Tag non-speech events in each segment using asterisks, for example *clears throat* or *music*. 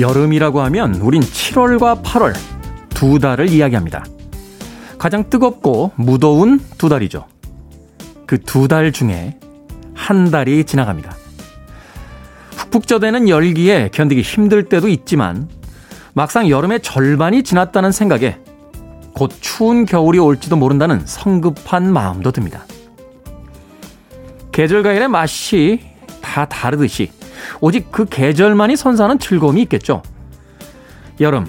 여름이라고 하면 우린 7월과 8월 두 달을 이야기합니다. 가장 뜨겁고 무더운 두 달이죠. 그 두 달 중에 한 달이 지나갑니다. 쪄대는 열기에 견디기 힘들 때도 있지만 막상 여름의 절반이 지났다는 생각에 곧 추운 겨울이 올지도 모른다는 성급한 마음도 듭니다. 계절 과일의 맛이 다 다르듯이 오직 그 계절만이 선사하는 즐거움이 있겠죠. 여름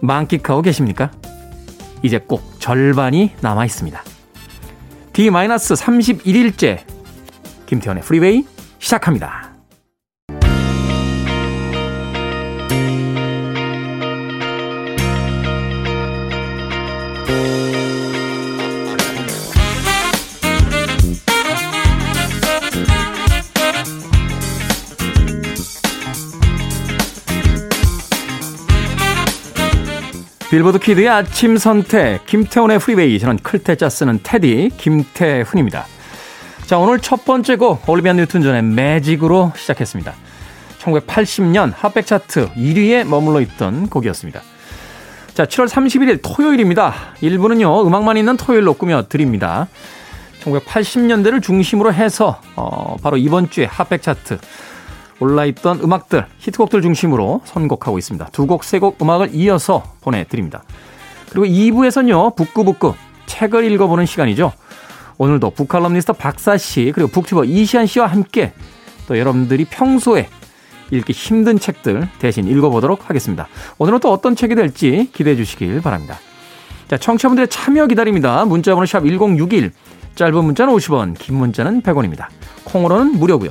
만끽하고 계십니까? 이제 꼭 절반이 남아 있습니다. D-31일째 김태현의 프리웨이 시작합니다. 빌보드 kid의 아침 선택, 김태훈의 프리웨이. 저는 클 태 자 쓰는 태디, 김태훈입니다. 자, 오늘 첫 번째 곡, 올리비아 뉴튼 존의 Magic으로 시작했습니다. 1980년 핫백 차트 1위에 머물러 있던 곡이었습니다. 자, 7월 31일 토요일입니다. 1부는요, 음악만 있는 토요일로 꾸며 드립니다. 1980년대를 중심으로 해서, 어, 바로 이번 주에 핫백 차트 올라있던 음악들, 히트곡들 중심으로 선곡하고 있습니다. 두 곡, 세 곡 음악을 이어서 보내드립니다. 그리고 2부에서는요, 북구북구 책을 읽어보는 시간이죠. 오늘도 북칼럼니스트 박사 씨, 그리고 북튜버 이시한 씨와 함께 또 여러분들이 평소에 읽기 힘든 책들 대신 읽어보도록 하겠습니다. 오늘은 또 어떤 책이 될지 기대해 주시길 바랍니다. 자, 청취자분들의 참여 기다립니다. 문자번호 샵 1061, 짧은 문자는 50원, 긴 문자는 100원입니다. 콩으로는 무료고요.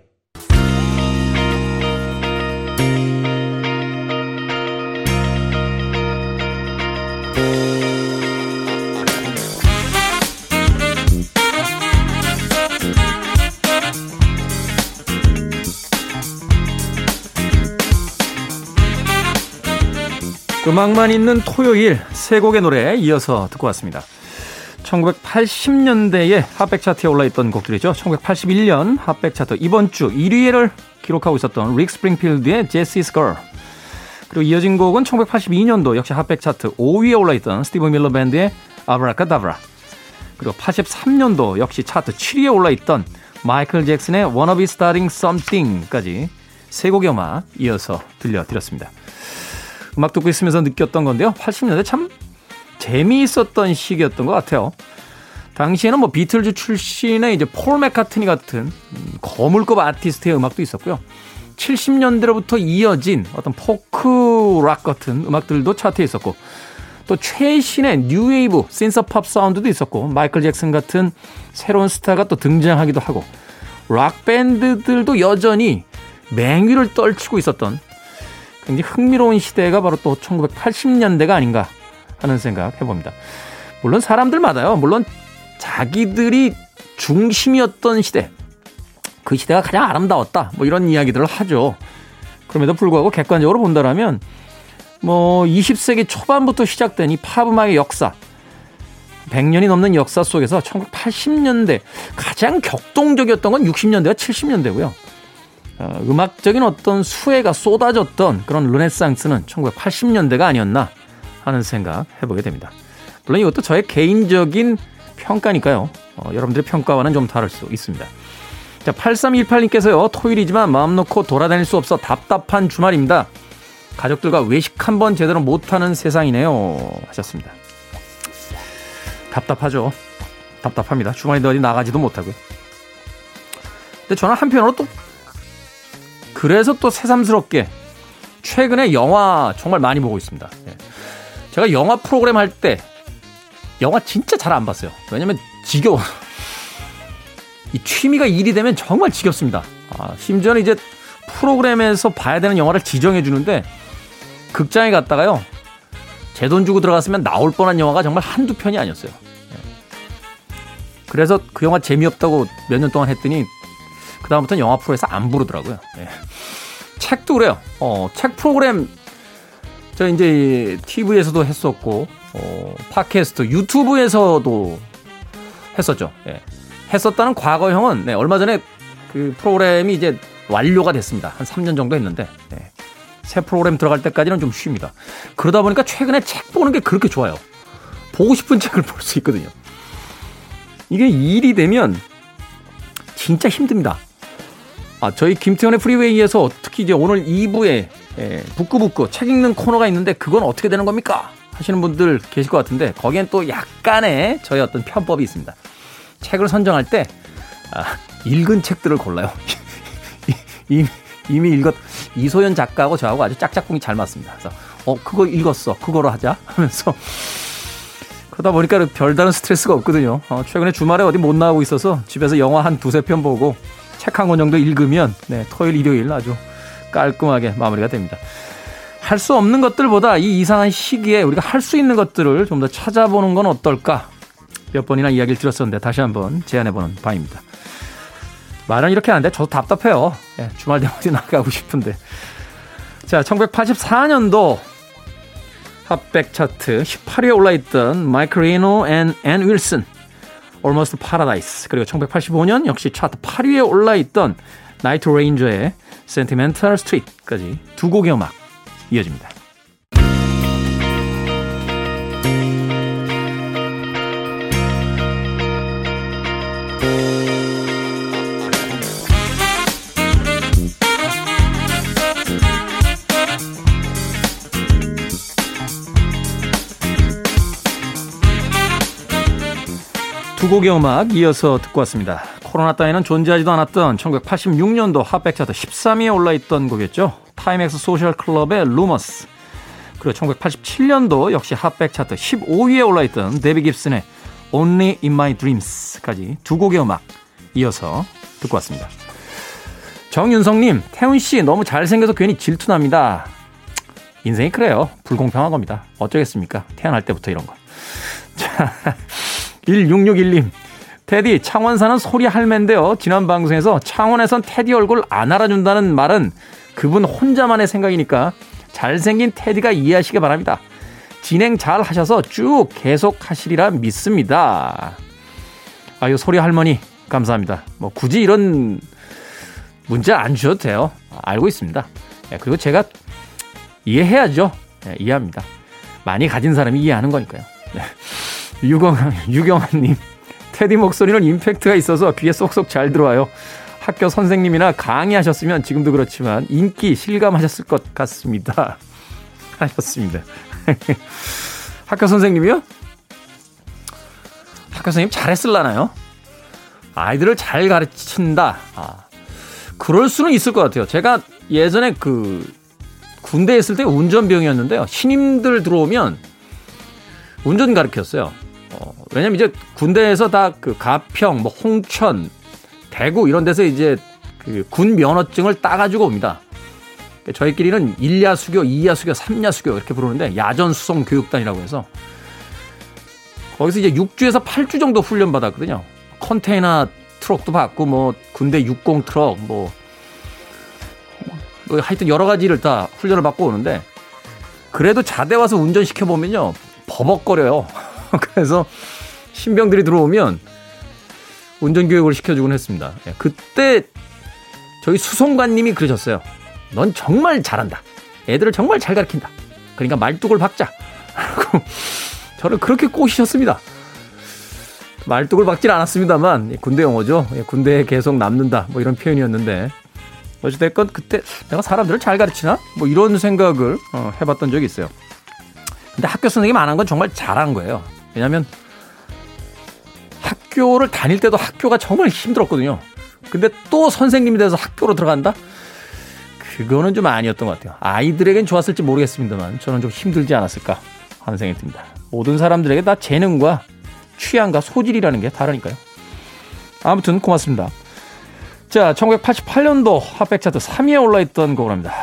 음악만 있는 토요일 세 곡의 노래 이어서 듣고 왔습니다. 1980년대에 핫백 차트에 올라있던 곡들이죠. 1981년 핫백 차트 이번 주 1위를 기록하고 있었던 릭 스프링필드의 Jessie's Girl 그리고 이어진 곡은 1982년도 역시 핫백 차트 5위에 올라있던 스티브 밀러 밴드의 아브라카다브라 그리고 83년도 역시 차트 7위에 올라있던 마이클 잭슨의 Wanna Be Starting Something까지 세 곡의 음악 이어서 들려드렸습니다. 음악 듣고 있으면서 느꼈던 건데요. 80년대 참 재미있었던 시기였던 것 같아요. 당시에는 뭐 비틀즈 출신의 이제 폴 맥카트니 같은 거물급 아티스트의 음악도 있었고요. 70년대로부터 이어진 어떤 포크 락 같은 음악들도 차트에 있었고 또 최신의 뉴웨이브 신서팝 사운드도 있었고 마이클 잭슨 같은 새로운 스타가 또 등장하기도 하고 락 밴드들도 여전히 맹위를 떨치고 있었던 굉장히 흥미로운 시대가 바로 또 1980년대가 아닌가 하는 생각 해봅니다. 물론 사람들마다요. 물론 자기들이 중심이었던 시대, 그 시대가 가장 아름다웠다. 뭐 이런 이야기들을 하죠. 그럼에도 불구하고 객관적으로 본다면 뭐 20세기 초반부터 시작된 이 팝음악의 역사, 100년이 넘는 역사 속에서 1980년대 가장 격동적이었던 건 60년대와 70년대고요. 어, 음악적인 어떤 수혜가 쏟아졌던 그런 르네상스는 1980년대가 아니었나 하는 생각 해보게 됩니다. 물론 이것도 저의 개인적인 평가니까요. 어, 여러분들의 평가와는 좀 다를 수 있습니다. 자, 8318님께서요, 토요일이지만 마음 놓고 돌아다닐 수 없어 답답한 주말입니다. 가족들과 외식 한번 제대로 못하는 세상이네요. 하셨습니다. 답답하죠. 답답합니다. 주말인데 어디 나가지도 못하고요. 근데 저는 한편으로 또 그래서 또 새삼스럽게 최근에 영화 정말 많이 보고 있습니다. 예. 제가 영화 프로그램 할 때 영화 진짜 잘 안 봤어요. 왜냐면 지겨워. 이 취미가 일이 되면 정말 지겹습니다. 아, 심지어는 이제 프로그램에서 봐야 되는 영화를 지정해 주는데 극장에 갔다가요. 제 돈 주고 들어갔으면 나올 뻔한 영화가 정말 한두 편이 아니었어요. 예. 그래서 그 영화 재미없다고 몇 년 동안 했더니 그다음부터는 영화 프로에서 안 부르더라고요. 네. 책도 그래요. 어, 책 프로그램 저 이제 TV에서도 했었고, 어, 팟캐스트, 유튜브에서도 했었죠. 예. 했었다는 과거형은, 네, 얼마 전에 그 프로그램이 이제 완료가 됐습니다. 한 3년 정도 했는데, 네. 새 프로그램 들어갈 때까지는 좀 쉽니다. 그러다 보니까 최근에 책 보는 게 그렇게 좋아요. 보고 싶은 책을 볼 수 있거든요. 이게 일이 되면 진짜 힘듭니다. 아, 저희 김태현의 프리웨이에서 특히 이제 오늘 2부에 예, 북구북구 책 읽는 코너가 있는데 그건 어떻게 되는 겁니까? 하시는 분들 계실 것 같은데 거기엔 또 약간의 저희 어떤 편법이 있습니다. 책을 선정할 때 아, 읽은 책들을 골라요. *laughs* 이미, 이미 읽었 이소연 작가하고 저하고 아주 짝짝꿍이 잘 맞습니다. 그래서 어 그거 읽었어 그거로 하자 하면서 그러다 보니까 별다른 스트레스가 없거든요. 어, 최근에 주말에 어디 못 나가고 있어서 집에서 영화 한 두세 편 보고 책 한 권 정도 읽으면 네, 토요일 일요일 아주 깔끔하게 마무리가 됩니다. 할 수 없는 것들보다 이 이상한 시기에 우리가 할 수 있는 것들을 좀 더 찾아보는 건 어떨까? 몇 번이나 이야기를 들었었는데 다시 한번 제안해보는 바입니다. 말은 이렇게 하는데 저도 답답해요. 예, 주말 되면 어디 *laughs* 나가고 싶은데. 자, 1984년도 핫백 차트 18위에 올라있던 마이클 리노 and 앤 윌슨 Almost Paradise 그리고 1985년 역시 차트 8위에 올라있던 나이트 레인저의 Sentimental Street까지 두 곡의 음악 이어집니다. 곡의 음악 이어서 듣고 왔습니다. 코로나 따위는 존재하지도 않았던 1986년도 핫백 차트 13위에 올라있던 곡이었죠. 타임엑스 소셜 클럽의 Rumors. 그리고 1987년도 역시 핫백 차트 15위에 올라있던 데비 깁슨의 Only in My Dreams까지 두 곡의 음악 이어서 듣고 왔습니다. 정윤성님, 태훈씨 너무 잘생겨서 괜히 질투납니다. 인생이 그래요. 불공평한 겁니다. 어쩌겠습니까? 태어날 때부터 이런 거. 자, 1661님. 테디, 창원 사는 소리 할매인데요. 지난 방송에서 창원에선 테디 얼굴 안 알아준다는 말은 그분 혼자만의 생각이니까 잘생긴 테디가 이해하시기 바랍니다. 진행 잘 하셔서 쭉 계속 하시리라 믿습니다. 아유, 소리 할머니, 감사합니다. 뭐, 굳이 이런 문자 안 주셔도 돼요. 알고 있습니다. 예, 그리고 제가 이해해야죠. 예, 이해합니다. 많이 가진 사람이 이해하는 거니까요. 네. 유경환, 유경환님. 테디 목소리는 임팩트가 있어서 귀에 쏙쏙 잘 들어와요. 학교 선생님이나 강의하셨으면 지금도 그렇지만 인기 실감하셨을 것 같습니다. *laughs* 하셨습니다. *laughs* 학교 선생님이요? 학교 선생님 잘했을라나요? 아이들을 잘 가르친다. 아, 그럴 수는 있을 것 같아요. 제가 예전에 그 군대에 있을 때 운전병이었는데요. 신임들 들어오면 운전 가르쳤어요. 어, 왜냐면 이제 군대에서 다 그 가평, 뭐 홍천, 대구 이런 데서 이제 그 군 면허증을 따가지고 옵니다. 저희끼리는 1야 수교, 2야 수교, 3야 수교 이렇게 부르는데 야전 수송 교육단이라고 해서 거기서 이제 6주에서 8주 정도 훈련 받았거든요. 컨테이너 트럭도 받고 뭐 군대 60 트럭 뭐, 뭐 하여튼 여러 가지를 다 훈련을 받고 오는데 그래도 자대 와서 운전시켜 보면요 버벅거려요. *laughs* 그래서 신병들이 들어오면 운전 교육을 시켜주곤 했습니다. 예, 그때 저희 수송관님이 그러셨어요. 넌 정말 잘한다. 애들을 정말 잘 가르친다. 그러니까 말뚝을 박자. *laughs* 저를 그렇게 꼬시셨습니다. 말뚝을 박질 않았습니다만 군대 용어죠. 예, 군대에 계속 남는다. 뭐 이런 표현이었는데 어찌됐건 그때 내가 사람들을 잘 가르치나? 뭐 이런 생각을 어, 해봤던 적이 있어요. 근데 학교 선생님 안 한 건 정말 잘한 거예요. 왜냐하면 학교를 다닐 때도 학교가 정말 힘들었거든요. 근데 또 선생님이 돼서 학교로 들어간다? 그거는 좀 아니었던 것 같아요. 아이들에겐 좋았을지 모르겠습니다만 저는 좀 힘들지 않았을까 하는 생각이 듭니다. 모든 사람들에게 다 재능과 취향과 소질이라는 게 다르니까요. 아무튼 고맙습니다. 자, 1988년도 핫백 차트 3위에 올라있던 곡을 합니다.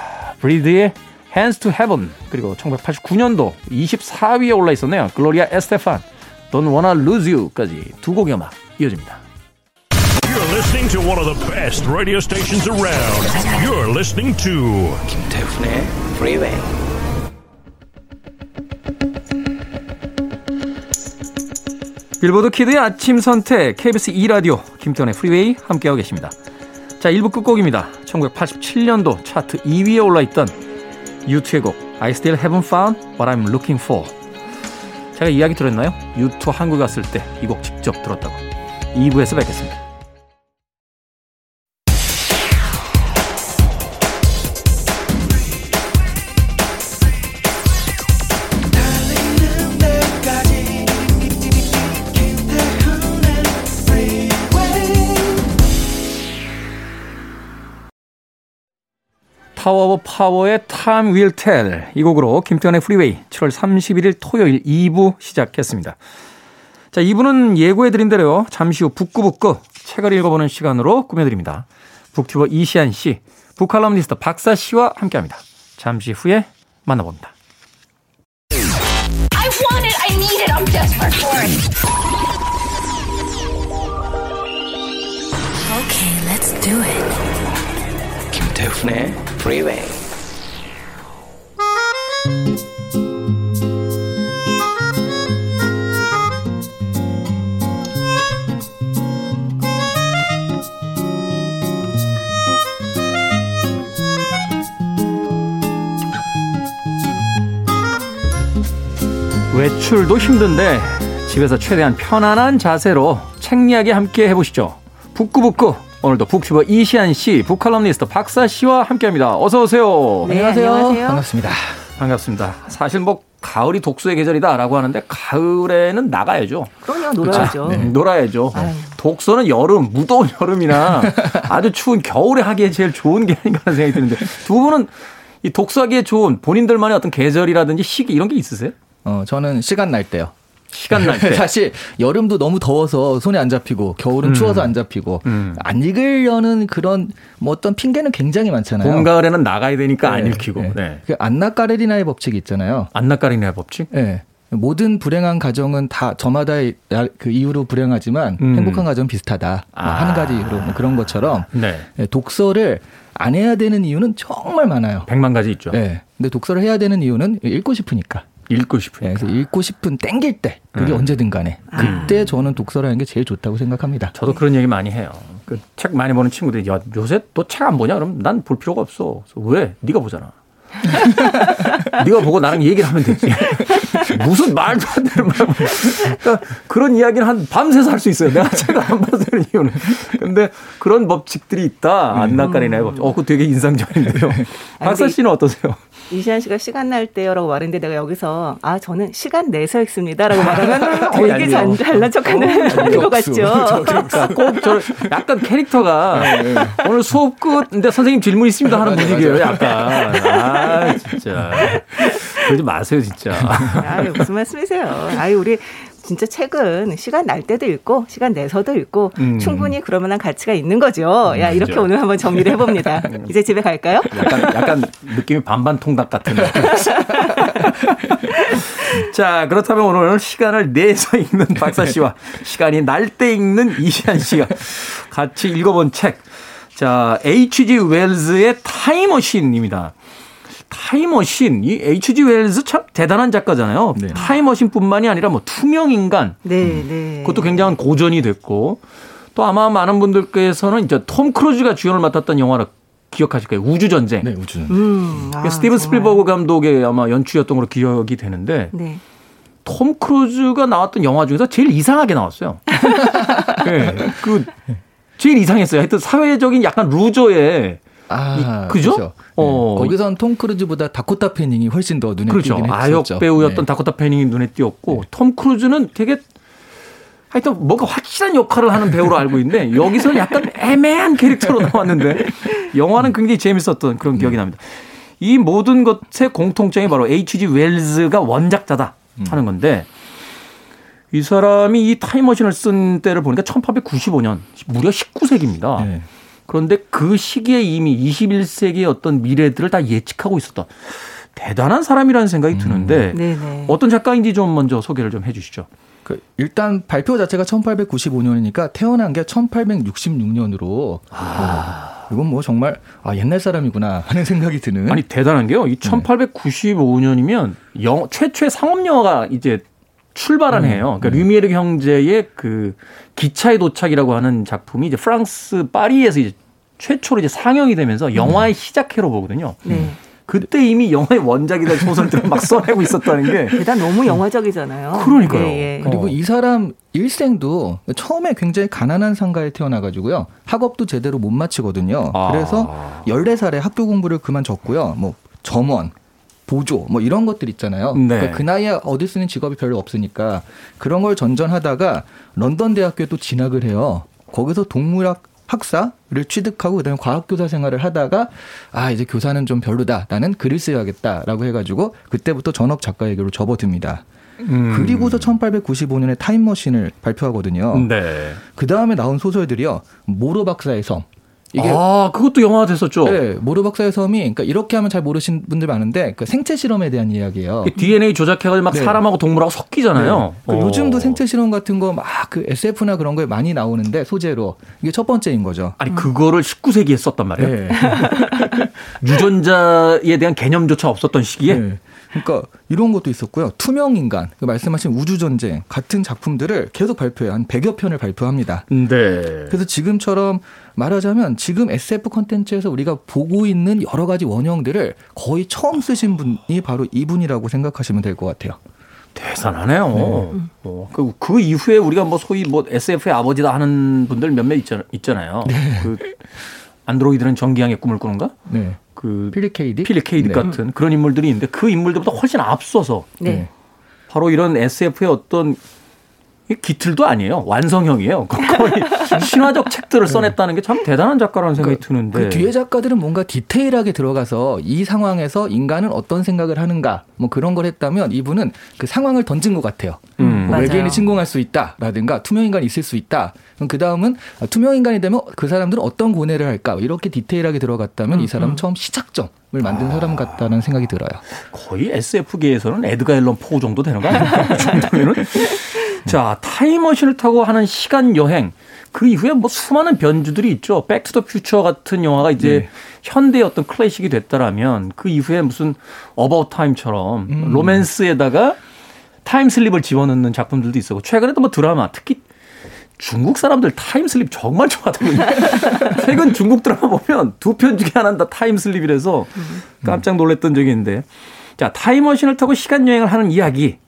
브리드의 Hands to Heaven 그리고 1989년도 24위에 올라 있었네요. 글로리아 에스테판 Don't Wanna Lose You까지 두 곡의 음악 이어집니다. You're listening to one of the best radio stations around. You're listening to 김태훈의 Freeway. 빌보드 kid의 아침 선택 KBS 2 라디오 김태훈의 프리웨이 함께하고 계십니다. 자, 1부 끝곡입니다. 1987년도 차트 2위에 올라있던 U2의 곡 I Still Haven't Found What I'm Looking For 제가 이야기 들었나요? U2 한국 갔을 때 이 곡 직접 들었다고 2부에서 뵙겠습니다. 타워 오브 파워의 Time Will Tell 이 곡으로 김태훈의 프리웨이 7월 31일 토요일 2부 시작했습니다. 자, 2부는 예고해드린 대로 잠시 후 북구북구 책을 읽어보는 시간으로 꾸며드립니다. 북튜버 이시한 씨, 북칼럼니스트 박사 씨와 함께합니다. 잠시 후에 만나봅니다. Okay, let's do it. 김태훈의 freeway. 외출도 힘든데 집에서 최대한 편안한 자세로 책 이야기 함께 해보시죠. 북구북구 오늘도 북튜버 이시안 씨, 북칼럼니스트 박사 씨와 함께합니다. 어서 오세요. 네, 안녕하세요. 안녕하세요. 반갑습니다. 반갑습니다. 사실 뭐 가을이 독서의 계절이다라고 하는데 가을에는 나가야죠. 그럼요, 놀아야죠. 네, 놀아야죠. 아유. 독서는 여름, 무더운 여름이나 *laughs* 아주 추운 겨울에 하기에 제일 좋은 게 아닌가 하는 생각이 드는데 두 분은 이 독서하기에 좋은 본인들만의 어떤 계절이라든지 시기 이런 게 있으세요? 어, 저는 시간 날 때요. 시간 날 때. *laughs* 사실 여름도 너무 더워서 손에 안 잡히고 겨울은 음. 추워서 안 잡히고 음. 안 읽으려는 그런 뭐 어떤 핑계는 굉장히 많잖아요. 봄 가을에는 나가야 되니까 네. 안 읽히고. 네. 네. 그 안나까레리나의 법칙이 있잖아요. 안나까레리나의 법칙? 네. 모든 불행한 가정은 다 저마다의 그 이유로 불행하지만 음. 행복한 가정은 비슷하다. 뭐 아. 한 가지로 뭐 그런 것처럼 네. 네. 독서를 안 해야 되는 이유는 정말 많아요. 백만 가지 있죠. 네. 근데 독서를 해야 되는 이유는 읽고 싶으니까. 읽고 싶은. 네, 그래서 읽고 싶은 땡길 때 그게 음. 언제든 간에 그때 아. 저는 독서라는 게 제일 좋다고 생각합니다. 저도 그런 얘기 많이 해요. 그 책 많이 보는 친구들이 야 요새 또책안 보냐? 그럼 난 볼 필요가 없어. 왜? 네가 보잖아. *laughs* 네가 보고 나랑 얘기를 하면 되지. *laughs* 무슨 말도 안 되는 말. 그러니까 그런 이야기는 한 밤새서 할 수 있어요. 내가 책을 안 봐서 그런 이유는. 근데 그런 법칙들이 있다. 안나까리나의 법칙. 어, 그거 되게 인상적인데요. *laughs* 박사 씨는 어떠세요? 이시안 씨가 시간 날 때요라고 말했는데 내가 여기서 아 저는 시간 내서 읽습니다라고 말하면 *laughs* 되게 잘, 잘난 척하는 어, 것 같죠. *laughs* 그러니까 꼭저 약간 캐릭터가 네, 네. 오늘 수업 끝인데 선생님 질문 있습니다 하는 분위기예요. 약간 아 진짜 그러지 마세요 진짜. 아 무슨 말씀이세요? 아유 우리 진짜 책은 시간 날 때도 읽고 시간 내서도 읽고 음. 충분히 그럴 만한 가치가 있는 거죠. 야 이렇게 그렇죠. 오늘 한번 정리를 해봅니다. *laughs* 이제 집에 갈까요? 약간 약간 느낌이 반반 통닭 같은. *laughs* 자 그렇다면 오늘 시간을 내서 읽는 박사 씨와 시간이 날 때 읽는 이시안 씨가 같이 읽어본 책. 자 H.G. 웰즈의 타임머신입니다. 타임머신, 이 H.G. 웰즈 참 대단한 작가잖아요. 네. 타임머신뿐만이 아니라 뭐 투명 인간, 네, 음. 네. 그것도 굉장한 고전이 됐고 또 아마 많은 분들께서는 이제 톰 크루즈가 주연을 맡았던 영화를 기억하실 거예요. 우주 전쟁. 네, 우주 전쟁. 음, 아, 스티븐 스필버그 감독의 아마 연출이었던 걸로 기억이 되는데 네. 톰 크루즈가 나왔던 영화 중에서 제일 이상하게 나왔어요. *laughs* 네, 그 제일 이상했어요. 하여튼 사회적인 약간 루저의 아, 그죠? 그렇죠. 어. 네. 거기선 톰 크루즈보다 다코타 패닝이 훨씬 더 눈에 그렇죠. 띄긴 아역 배우였던 네. 다코타 패닝이 눈에 띄었고 네. 톰 크루즈는 되게 하여튼 뭔가 확실한 역할을 하는 배우로 알고 있는데 여기서는 약간 애매한 캐릭터로 나왔는데 *laughs* 영화는 굉장히 재밌었던 그런 기억이 납니다. 이 모든 것의 공통점이 바로 H.G. 웰즈가 원작자다 하는 건데 이 사람이 이 타임머신을 쓴 때를 보니까 1895년 무려 19세기입니다. 네. 그런데 그 시기에 이미 21세기의 어떤 미래들을 다 예측하고 있었던 대단한 사람이라는 생각이 음. 드는데 음. 어떤 작가인지 좀 먼저 소개를 좀 해주시죠. 그 일단 발표 자체가 1895년이니까 태어난 게 1866년으로 아. 어, 이건 뭐 정말 아 옛날 사람이구나 하는 생각이 드는. 아니 대단한 게요. 이 1895년이면 영, 최초의 상업 영화가 이제 출발한 음. 해요. 그러니까 음. 류미에르 형제의 그 기차의 도착이라고 하는 작품이 이제 프랑스 파리에서 이제 최초로 이제 상영이 되면서 영화의 음. 시작해로 보거든요. 네. 그때 이미 영화의 원작이된 소설들을 막 써내고 있었다는 게 *laughs* 대단 너무 영화적이잖아요. 그러니까요. 예, 예. 그리고 어. 이 사람 일생도 처음에 굉장히 가난한 상가에 태어나가지고요 학업도 제대로 못 마치거든요. 아. 그래서 14살에 학교 공부를 그만뒀고요. 뭐 점원, 보조 뭐 이런 것들 있잖아요. 네. 그러니까 그 나이에 얻을 수 있는 직업이 별로 없으니까 그런 걸 전전하다가 런던 대학교에 또 진학을 해요. 거기서 동물학 학사를 취득하고 그다음에 과학교사 생활을 하다가 아 이제 교사는 좀 별로다 나는 글을 써야겠다라고 해가지고 그때부터 전업 작가에게로 접어듭니다. 음. 그리고서 1895년에 타임머신을 발표하거든요. 네. 그 다음에 나온 소설들이요. 모로 박사의 섬, 이게 아 그것도 영화가 됐었죠. 네, 모르 박사의 섬이 그러니까 이렇게 하면 잘 모르시는 분들 많은데 그 생체 실험에 대한 이야기예요. DNA 조작해가지고 막 네. 사람하고 동물하고 섞이잖아요. 네. 그 요즘도 생체 실험 같은 거 막 그 SF나 그런 거에 많이 나오는데 소재로 이게 첫 번째인 거죠. 아니 그거를 19세기에 썼단 말이에요. 네. *laughs* 유전자에 대한 개념조차 없었던 시기에. 네. 그러니까 이런 것도 있었고요. 투명 인간, 그 말씀하신 우주 전쟁 같은 작품들을 계속 발표해 한 100여 편을 발표합니다. 네. 그래서 지금처럼 말하자면 지금 SF 컨텐츠에서 우리가 보고 있는 여러 가지 원형들을 거의 처음 쓰신 분이 바로 이분이라고 생각하시면 될 것 같아요. 대단하네요. 네. 어, 그, 그 이후에 우리가 뭐 소위 뭐 SF의 아버지다 하는 분들 몇몇 있잖아, 요 네. 그 안드로이드는 전기향의 꿈을 꾸는가? 네. 그 필립 케이딕, 필립 케이딕 네. 같은 그런 인물들이 있는데 그 인물들보다 훨씬 앞서서 네. 바로 이런 SF의 어떤 기틀도 아니에요. 완성형이에요. *laughs* 거의 신화적 책들을 네. 써냈다는 게 참 대단한 작가라는 생각이 그, 드는데. 그 뒤에 작가들은 뭔가 디테일하게 들어가서 이 상황에서 인간은 어떤 생각을 하는가 뭐 그런 걸 했다면 이분은 그 상황을 던진 것 같아요. 음. 뭐 외계인이 침공할 수 있다라든가 투명 인간이 있을 수 있다. 그럼 그 다음은 투명 인간이 되면 그 사람들은 어떤 고뇌를 할까 이렇게 디테일하게 들어갔다면 음. 이 사람은 음. 처음 시작점 을 만든 아. 사람 같다는 생각이 들어요. 거의 SF계에서는 에드가 앨런 포 정도 되는 거 아닙니까? 그 *laughs* 정도면은. 자, 타임머신을 타고 하는 시간 여행. 그 이후에 뭐 수많은 변주들이 있죠. 백투 더 퓨처 같은 영화가 이제 네. 현대의 어떤 클래식이 됐다라면 그 이후에 무슨 어바웃 타임처럼 음. 로맨스에다가 타임슬립을 집어넣는 작품들도 있었고 최근에도 뭐 드라마 특히 중국 사람들 타임슬립 정말 좋아하거든요. *laughs* 최근 중국 드라마 보면 두 편 중에 하나는 다 타임슬립이라서 깜짝 놀랐던 적이 있는데 자 타임머신을 타고 시간 여행을 하는 이야기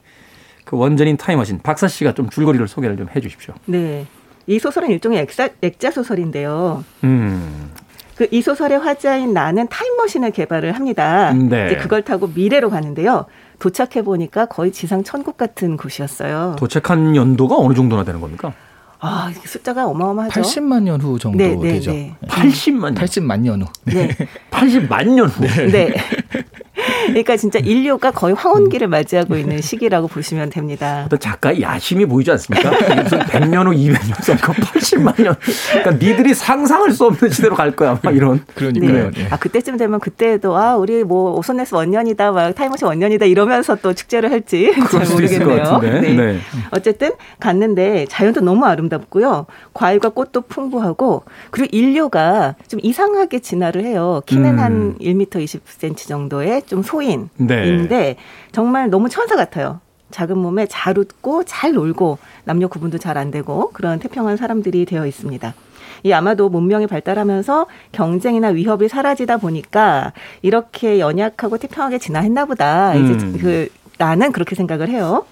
그 원전인 타임머신 박사 씨가 좀 줄거리를 소개를 좀 해 주십시오. 네. 이 소설은 일종의 액자, 액자 소설인데요. 음. 그 이 소설의 화자인 나는 타임머신을 개발을 합니다. 네. 이제 그걸 타고 미래로 가는데요. 도착해 보니까 거의 지상 천국 같은 곳이었어요. 도착한 연도가 어느 정도나 되는 겁니까? 아, 숫자가 어마어마하죠. 80만 년 후 정도 네, 네, 되죠. 네. 80만 년. 80만 년 후. 네. 80만 년 후. 네. *laughs* 네. 그러니까 진짜 인류가 거의 황혼기를 맞이하고 있는 시기라고 보시면 됩니다. 어떤 작가의 야심이 보이지 않습니까? 무슨 100년 후, 200년 후, 80만 년. 그러니까 니들이 상상할 수 없는 시대로 갈 거야. 막 이런. 그러니까요. 네. 아, 그때쯤 되면 그때도 아, 우리 뭐 오손네스 원년이다, 막 타이머시 원년이다 이러면서 또 축제를 할지 잘 모르겠네요. 네. 네. 어쨌든 갔는데 자연도 너무 아름답고요. 과일과 꽃도 풍부하고 그리고 인류가 좀 이상하게 진화를 해요. 키는 음. 한 1m 20cm 정도의 좀 소인인데 네. 정말 너무 천사 같아요. 작은 몸에 잘 웃고 잘 놀고 남녀 구분도 잘 안 되고 그런 태평한 사람들이 되어 있습니다. 이 아마도 문명이 발달하면서 경쟁이나 위협이 사라지다 보니까 이렇게 연약하고 태평하게 진화했나 보다. 이제 음. 그 나는 그렇게 생각을 해요.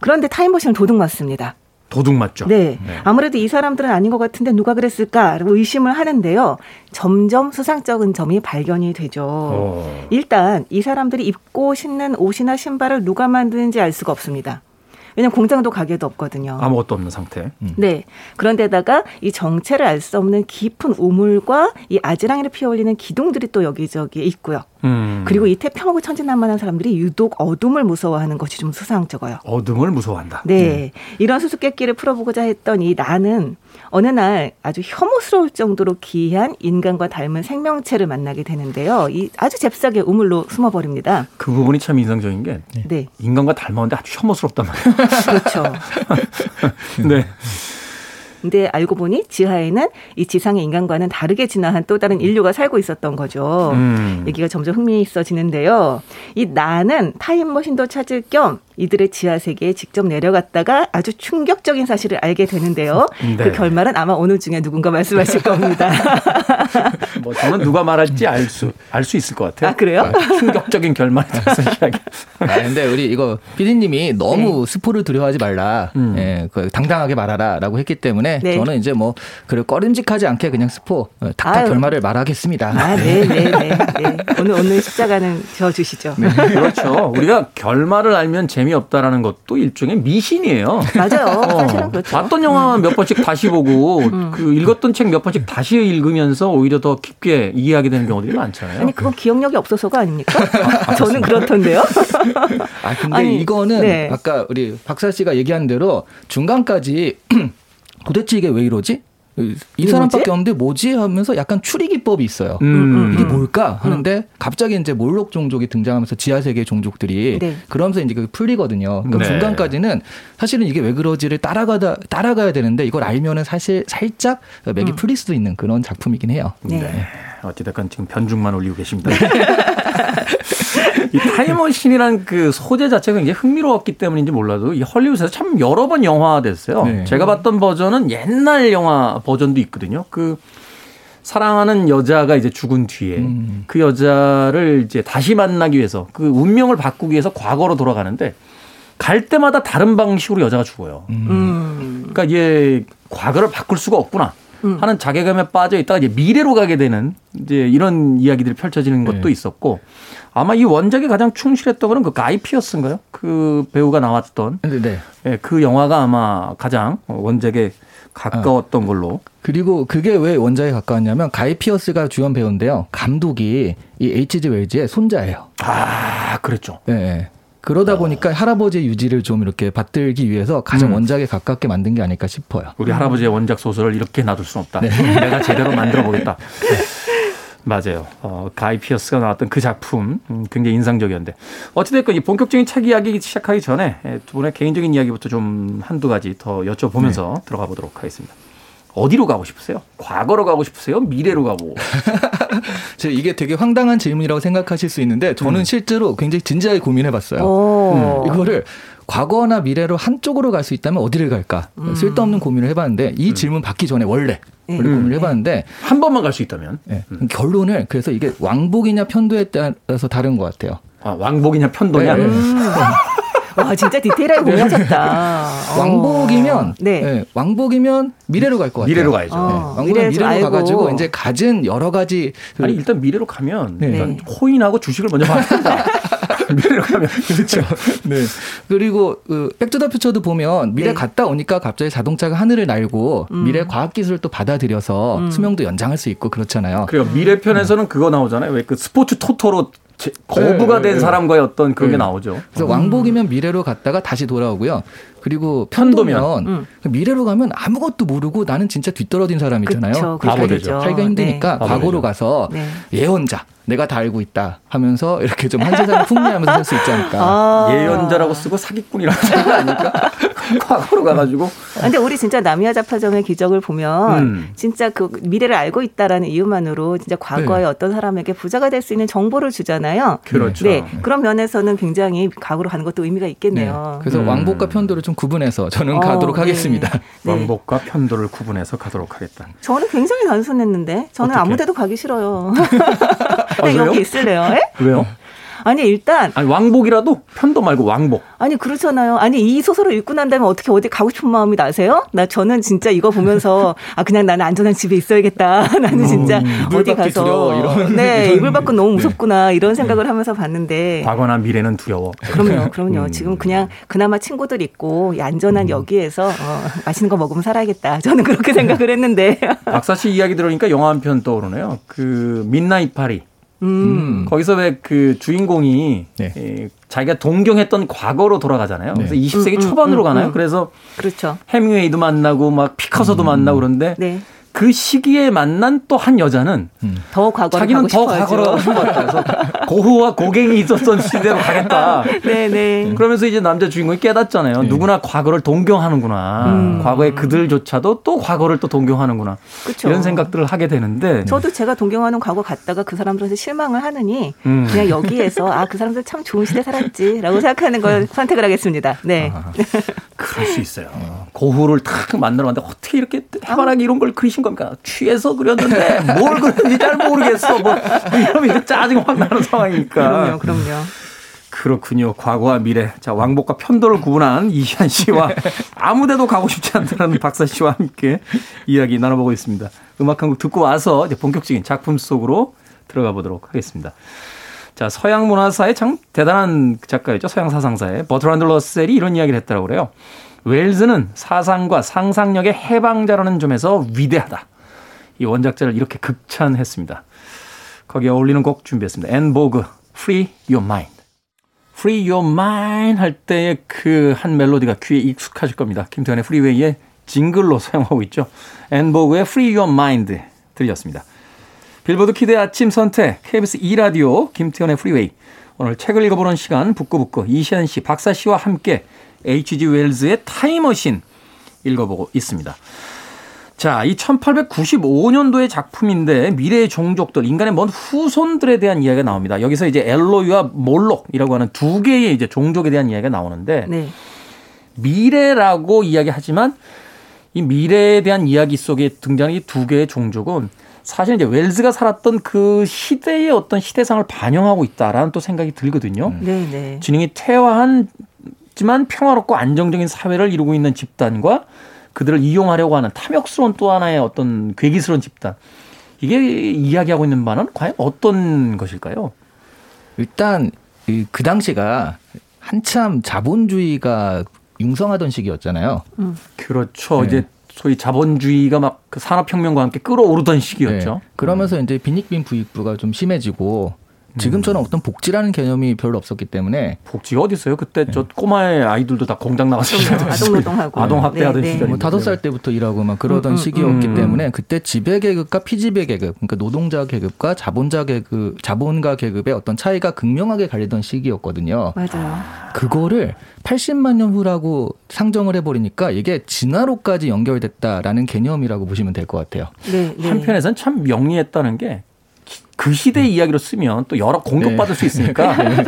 그런데 타임머신은 도둑 맞습니다. 도둑 맞죠. 네. 네. 아무래도 이 사람들은 아닌 것 같은데 누가 그랬을까라고 의심을 하는데요. 점점 수상적인 점이 발견이 되죠. 어. 일단 이 사람들이 입고 신는 옷이나 신발을 누가 만드는지 알 수가 없습니다. 왜냐면 공장도 가게도 없거든요. 아무것도 없는 상태. 음. 네. 그런데다가 이 정체를 알 수 없는 깊은 우물과 이 아지랑이를 피어올리는 기둥들이 또 여기저기에 있고요. 음. 그리고 이 태평하고 천진난만한 사람들이 유독 어둠을 무서워하는 것이 좀 수상쩍어요. 어둠을 무서워한다. 네. 음. 이런 수수께끼를 풀어보고자 했던 이 나는 어느 날 아주 혐오스러울 정도로 기이한 인간과 닮은 생명체를 만나게 되는데요. 이 아주 잽싸게 우물로 숨어버립니다. 그 부분이 참 인상적인 게 네. 인간과 닮았는데 아주 혐오스럽단 말이에요. 그렇죠. *laughs* 네. 근데 알고 보니 지하에는 이 지상의 인간과는 다르게 진화한 또 다른 인류가 살고 있었던 거죠. 음. 얘기가 점점 흥미있어지는데요. 이 나는 타임머신도 찾을 겸 이들의 지하 세계에 직접 내려갔다가 아주 충격적인 사실을 알게 되는데요. 네. 그 결말은 아마 오늘 중에 누군가 말씀하실 겁니다. *laughs* 뭐 저는 누가 말할지 알 수 알 수 있을 것 같아요. 아 그래요? 아, 충격적인 결말에 대해서 *laughs* 이야기. 아 근데 우리 이거 피디님이 너무 네. 스포를 두려워하지 말라, 음. 예, 그 당당하게 말하라라고 했기 때문에 네. 저는 이제 뭐 그래 꺼림직하지 않게 그냥 스포 어, 닥터 결말을 말하겠습니다. 아, 네, 네, 네. 네. 오늘 오늘 십자가는 저 주시죠. 네. 그렇죠. 우리가 결말을 알면 재미 없다라는 것도 일종의 미신이에요. 맞아요. 어, 사실은 그렇죠. 봤던 영화 몇 번씩 다시 보고 음. 그 읽었던 책 몇 번씩 다시 읽으면서 오히려 더 깊게 이해하게 되는 경우들이 많잖아요. 아니 그건 기억력이 없어서가 아닙니까? 아, *laughs* 저는 그렇던데요. *laughs* 아 근데 아니, 이거는 네. 아까 우리 박사 씨가 얘기한 대로 중간까지 *clears throat* 도대체 이게 왜 이러지? 이 사람밖에 없는데 뭐지 하면서 약간 추리 기법이 있어요. 음. 음, 음. 이게 뭘까 하는데 음. 갑자기 이제 몰록 종족이 등장하면서 지하 세계 종족들이 네. 그러면서 이제 그 풀리거든요. 그러니까 네. 중간까지는 사실은 이게 왜 그러지를 따라가다 따라가야 되는데 이걸 알면은 사실 살짝 맥이 음. 풀릴 수도 있는 그런 작품이긴 해요. 네. 네. 어찌됐건 지금 변중만 올리고 계십니다. 이 타임머신이란 그 소재 자체가 굉장히 흥미로웠기 때문인지 몰라도 이 헐리우드에서 참 여러 번 영화됐어요. 네. 제가 봤던 버전은 옛날 영화 버전도 있거든요. 그 사랑하는 여자가 이제 죽은 뒤에 음. 그 여자를 이제 다시 만나기 위해서 그 운명을 바꾸기 위해서 과거로 돌아가는데 갈 때마다 다른 방식으로 여자가 죽어요. 음. 그러니까 이게 과거를 바꿀 수가 없구나. 음. 하는 자괴감에 빠져 있다가 이제 미래로 가게 되는 이제 이런 이야기들이 펼쳐지는 것도 네. 있었고 아마 이 원작에 가장 충실했던 거는 그 가이 피어스인가요? 그 배우가 나왔던 네. 네. 네, 그 영화가 아마 가장 원작에 가까웠던 아. 걸로. 그리고 그게 왜 원작에 가까웠냐면 가이 피어스가 주연 배우인데요. 감독이 이 H.G. 웰즈의 손자예요. 아, 그랬죠. 네. 네. 그러다 어. 보니까 할아버지의 유지를 좀 이렇게 받들기 위해서 가장 음. 원작에 가깝게 만든 게 아닐까 싶어요. 우리 할아버지의 원작 소설을 이렇게 놔둘 수는 없다. 네. *laughs* 내가 제대로 만들어 보겠다. *laughs* 네. 맞아요. 어, 가이 피어스가 나왔던 그 작품 음, 굉장히 인상적이었는데 어찌됐건 이 본격적인 책 이야기 시작하기 전에 예, 두 분의 개인적인 이야기부터 좀 한두 가지 더 여쭤보면서 네. 들어가 보도록 하겠습니다. 어디로 가고 싶으세요? 과거로 가고 싶으세요? 미래로 가고? *laughs* *laughs* 이게 되게 황당한 질문이라고 생각하실 수 있는데 저는 음. 실제로 굉장히 진지하게 고민해봤어요. 음, 이거를 과거나 미래로 한쪽으로 갈 수 있다면 어디를 갈까? 음. 쓸데없는 고민을 해봤는데 이 음. 질문 받기 전에 원래 원래 음. 고민을 해봤는데 한 번만 갈 수 있다면 네. 결론을 그래서 이게 왕복이냐 편도에 따라서 다른 것 같아요. 아, 왕복이냐 편도냐. 네. *laughs* 음. 와 진짜 디테일하게 고민하셨다. *laughs* 왕복이면 네. 네. 왕복이면 미래로 갈 것 같아요. 미래로 가야죠. 어, 네. 왕복은 미래로 알고. 가가지고 이제 가진 여러 가지 그 아니 일단 미래로 가면 네. 일단 코인하고 주식을 먼저 봐야 된다. *laughs* 미래로 가면 그렇죠. 네. 그리고 그 백투더퓨처도 보면 미래 네. 갔다 오니까 갑자기 자동차가 하늘을 날고 음. 미래 과학 기술을 또 받아들여서 음. 수명도 연장할 수 있고 그렇잖아요. 그래요. 미래 편에서는 음. 그거 나오잖아요. 왜 그 스포츠 토토로 거부가 네, 된 네, 사람과의 어떤 그게 네. 나오죠. 그래서 음. 왕복이면 미래로 갔다가 다시 돌아오고요. 그리고 편도면 음. 미래로 가면 아무것도 모르고 나는 진짜 뒤떨어진 사람이잖아요. 바보 되죠. 살기가 힘드니까 네. 과거로 가서 네. 예언자 내가 다 알고 있다 하면서 이렇게 좀 한 세상을 풍미하면서 살 수 있지 않을까. 아. 예언자라고 쓰고 사기꾼이라고 생각 아닐까? *laughs* 과거로 가가지고. 근데 우리 진짜 남이아 자파점의 기적을 보면 음. 진짜 그 미래를 알고 있다라는 이유만으로 진짜 과거에 네. 어떤 사람에게 부자가 될 수 있는 정보를 주잖아요. 그렇죠. 네. 그런 면에서는 굉장히 과거로 가는 것도 의미가 있겠네요. 네. 그래서 음. 왕복과 편도를 좀 구분해서 저는 어, 가도록 네. 하겠습니다. 네. 왕복과 편도를 구분해서 가도록 하겠다. 저는 굉장히 단순했는데 저는 어떻게? 아무 데도 가기 싫어요. *laughs* 아, 여기 있을래요? 에? 왜요? 아니 일단 아니 왕복이라도 편도 말고 왕복. 아니 그렇잖아요. 아니 이 소설을 읽고 난 다음에 어떻게 어디 가고 싶은 마음이 나세요? 나 저는 진짜 이거 보면서 *laughs* 아 그냥 나는 안전한 집에 있어야겠다. *laughs* 나는 음, 진짜 음, 어디 가서 두려워, 이런, 네 *laughs* 이불 밖은 너무 네. 무섭구나 네. 이런 생각을 하면서 봤는데 과거나 미래는 두려워. 그럼요, 그럼요. 음. 지금 그냥 그나마 친구들 있고 안전한 음. 여기에서 어, 맛있는 거 먹으면 살아야겠다. 저는 그렇게 생각을 했는데 박사 씨 이야기 들으니까 영화 한 편 떠오르네요. 그 민나잇 파리. 음. 거기서 왜 그 주인공이 네. 에, 자기가 동경했던 과거로 돌아가잖아요. 네. 그래서 20세기 음, 음, 초반으로 음, 가나요? 음. 그래서 그렇죠. 해밍웨이도 만나고 막 피카소도 음. 만나고 그런데 네. 그 시기에 만난 또 한 여자는 음. 더 과거로 자기는 더 과거로 가고 싶어 그래서 고흐와 고갱이 있었던 시대로 가겠다. 네네. *laughs* 네. 그러면서 이제 남자 주인공이 깨닫잖아요. 네. 누구나 과거를 동경하는구나. 음. 과거의 그들조차도 또 과거를 또 동경하는구나. 그쵸. 이런 생각들을 하게 되는데 저도 제가 동경하는 과거 갔다가 그 사람들한테 실망을 하느니 음. 그냥 여기에서 아 그 사람들 참 좋은 시대 살았지라고 생각하는 걸 선택을 하겠습니다. 네. 아, 그럴 수 있어요. 고흐를 탁 만들어봤는데 어떻게 이렇게 해바라기 이런 걸 그리신 겁니까? 취해서 그렸는데 뭘 그렸는지 잘 모르겠어. 뭐 이러면 이제 짜증 확 나는 상황이니까. 그럼요, 그럼요. 그렇군요. 과거와 미래. 자, 왕복과 편도를 구분한 이시안 씨와 아무데도 가고 싶지 않다는 박사 씨와 함께 이야기 나눠보고 있습니다. 음악 한 곡 듣고 와서 이제 본격적인 작품 속으로 들어가 보도록 하겠습니다. 자, 서양 문화사의 참 대단한 작가였죠. 서양 사상사의 버트란드 러셀이 이런 이야기를 했다고 그래요. 웰즈는 사상과 상상력의 해방자라는 점에서 위대하다. 이 원작자를 이렇게 극찬했습니다. 거기에 어울리는 곡 준비했습니다. En Vogue, Free Your Mind. Free Your Mind 할 때의 그 한 멜로디가 귀에 익숙하실 겁니다. 김태훈의 프리웨이의 징글로 사용하고 있죠. En Vogue의 Free Your Mind 들렸습니다. 빌보드 키드의 아침 선택, KBS 2라디오, 김태훈의 프리웨이. 오늘 책을 읽어보는 시간, 북구북구, 이시안 씨, 박사 씨와 함께 H.G. 웰즈의 타임머신 읽어보고 있습니다. 자, 이 1895년도의 작품인데 미래의 종족들, 인간의 먼 후손들에 대한 이야기가 나옵니다. 여기서 이제 엘로이와 몰록이라고 하는 두 개의 이제 종족에 대한 이야기가 나오는데 네. 미래라고 이야기하지만 이 미래에 대한 이야기 속에 등장하는 이 두 개의 종족은 사실 이제 웰즈가 살았던 그 시대의 어떤 시대상을 반영하고 있다라는 또 생각이 들거든요. 네, 네. 진행이 퇴화한 지만 평화롭고 안정적인 사회를 이루고 있는 집단과 그들을 이용하려고 하는 탐욕스러운 또 하나의 어떤 괴기스러운 집단. 이게 이야기하고 있는 바는 과연 어떤 것일까요? 일단 그 당시가 한참 자본주의가 융성하던 시기였잖아요. 음. 그렇죠. 네. 이제 소위 자본주의가 막그 산업혁명과 함께 끌어오르던 시기였죠. 네. 그러면서 음. 이제 빈익빈 부익부가 좀 심해지고 지금처럼 어떤 복지라는 개념이 별로 없었기 때문에 복지가 어디 있어요? 그때 네. 저 꼬마의 아이들도 다 공장 나가서 *laughs* 아동 노동하고 아동 학대하던 네, 네. 시절 뭐 다섯 살 때부터 일하고 막 그러던 음, 음, 시기였기 음. 때문에 그때 지배 계급과 피지배 계급 그러니까 노동자 계급과 자본자 계급 자본가 계급의 어떤 차이가 극명하게 갈리던 시기였거든요. 맞아요. 그거를 80만 년 후라고 상정을 해버리니까 이게 진화로까지 연결됐다라는 개념이라고 보시면 될 것 같아요. 네, 네. 한편에서는 참 명리했다는 게 그 시대 의 네. 이야기로 쓰면 또 여러 공격받을 네. 수 있으니까 *laughs* 네.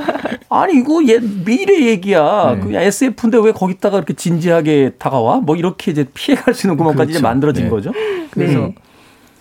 아니 이거 예, 미래 얘기야 네. 그 SF인데 왜 거기다가 이렇게 진지하게 다가와 뭐 이렇게 이제 피해갈 수 있는 구멍까지 그렇죠. 이제 만들어진 네. 거죠. 그래서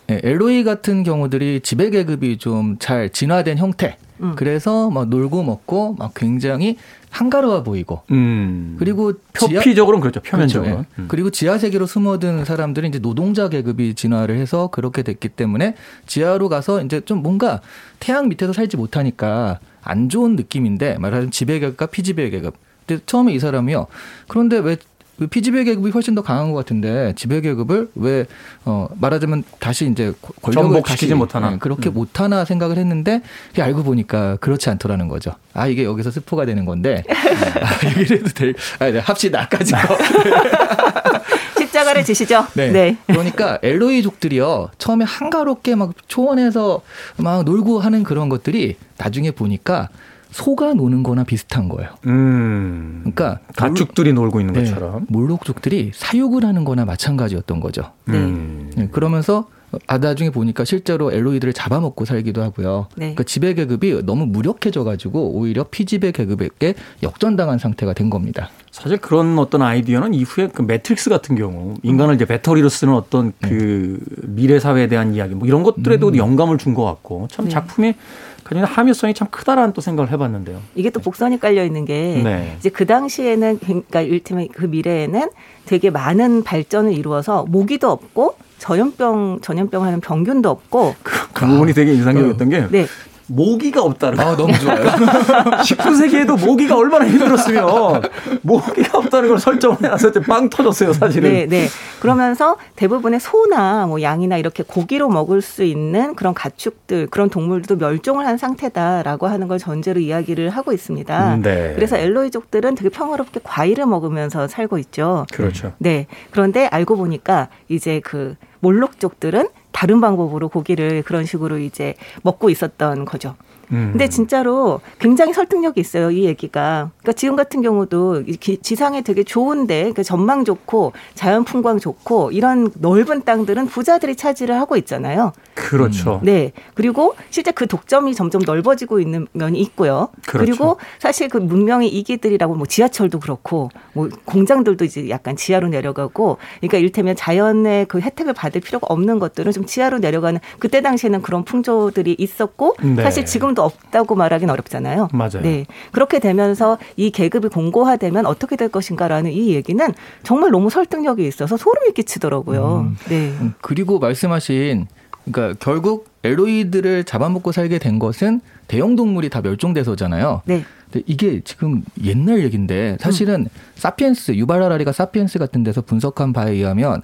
네, LOE 같은 경우들이 지배 계급이 좀 잘 진화된 형태. 음. 그래서 막 놀고 먹고 막 굉장히 한가로워 보이고 음. 그리고 표피적으로는 그렇죠 표면적으로 그렇죠. 음. 그리고 지하 세계로 숨어든 사람들은 이제 노동자 계급이 진화를 해서 그렇게 됐기 때문에 지하로 가서 이제 좀 뭔가 태양 밑에서 살지 못하니까 안 좋은 느낌인데 말하자면 지배 계급과 피지배 계급 근데 처음에 이 사람이요 그런데 왜 그 피지배 계급이 훨씬 더 강한 것 같은데 지배 계급을 왜 어, 말하자면 다시 이제 권력을 다시 못하나 네, 그렇게 음. 못하나 생각을 했는데 알고 보니까 그렇지 않더라는 거죠. 아 이게 여기서 스포가 되는 건데 *laughs* 아, 얘기를 해도 될 아, 네, 합시다까지 거. *laughs* 십자가를 지시죠. 네. 네. 그러니까 엘로이족들이요 처음에 한가롭게 막 초원에서 막 놀고 하는 그런 것들이 나중에 보니까 소가 노는 거나 비슷한 거예요. 음. 그러니까 가축들이 놀고 있는 네, 것처럼 몰록족들이 사육을 하는 거나 마찬가지였던 거죠. 음. 네. 그러면서 아 나중에 보니까 실제로 엘로이들을 잡아먹고 살기도 하고요. 네. 그러니까 지배 계급이 너무 무력해져 가지고 오히려 피지배 계급에게 역전당한 상태가 된 겁니다. 사실 그런 어떤 아이디어는 이후에 그 매트릭스 같은 경우 인간을 이제 배터리로 쓰는 어떤 그 미래 사회에 대한 이야기 뭐 이런 것들에도 음. 영감을 준 것 같고 참 네. 작품이 그냥 함유성이 참 크다라는 또 생각을 해봤는데요. 이게 또 복선이 깔려 있는 게 네. 이제 그 당시에는 그러니까 일테면 그 미래에는 되게 많은 발전을 이루어서 모기도 없고 전염병 전염병 하는 병균도 없고 그, 그 부분이 되게 인상적이었던 게 네. 모기가 없다는 아, 너무 좋아요. *laughs* 19세기에도 모기가 얼마나 힘들었으면 모기가 없다는 걸 설정을 해놨을 때 빵 터졌어요, 사실은. 네, 네. 그러면서 대부분의 소나 뭐 양이나 이렇게 고기로 먹을 수 있는 그런 가축들, 그런 동물들도 멸종을 한 상태다라고 하는 걸 전제로 이야기를 하고 있습니다. 음, 네. 그래서 엘로이족들은 되게 평화롭게 과일을 먹으면서 살고 있죠. 그렇죠. 네. 그런데 알고 보니까 이제 그 몰록족들은 다른 방법으로 고기를 그런 식으로 이제 먹고 있었던 거죠. 음. 근데 진짜로 굉장히 설득력이 있어요, 이 얘기가. 그러니까 지금 같은 경우도 지상에 되게 좋은데, 그러니까 전망 좋고 자연 풍광 좋고 이런 넓은 땅들은 부자들이 차지를 하고 있잖아요. 그렇죠. 음. 네. 그리고 실제 그 독점이 점점 넓어지고 있는 면이 있고요. 그렇죠. 그리고 사실 그 문명의 이기들이라고 뭐 지하철도 그렇고 뭐 공장들도 이제 약간 지하로 내려가고 그러니까 일테면 자연의 그 혜택을 받을 필요가 없는 것들은 좀 지하로 내려가는 그때 당시에는 그런 풍조들이 있었고 네. 사실 지금 도 없다고 말하기는 어렵잖아요. 맞아요. 네. 그렇게 되면서 이 계급이 공고화되면 어떻게 될 것인가라는 이 얘기는 정말 너무 설득력이 있어서 소름이 끼치더라고요. 음. 네. 음, 그리고 말씀하신 그러니까 결국 에로이드를 잡아먹고 살게 된 것은 대형 동물이 다 멸종돼서잖아요. 네. 근데 이게 지금 옛날 얘기인데 사실은 음. 사피엔스 유발라라리가 사피엔스 같은 데서 분석한 바에 의하면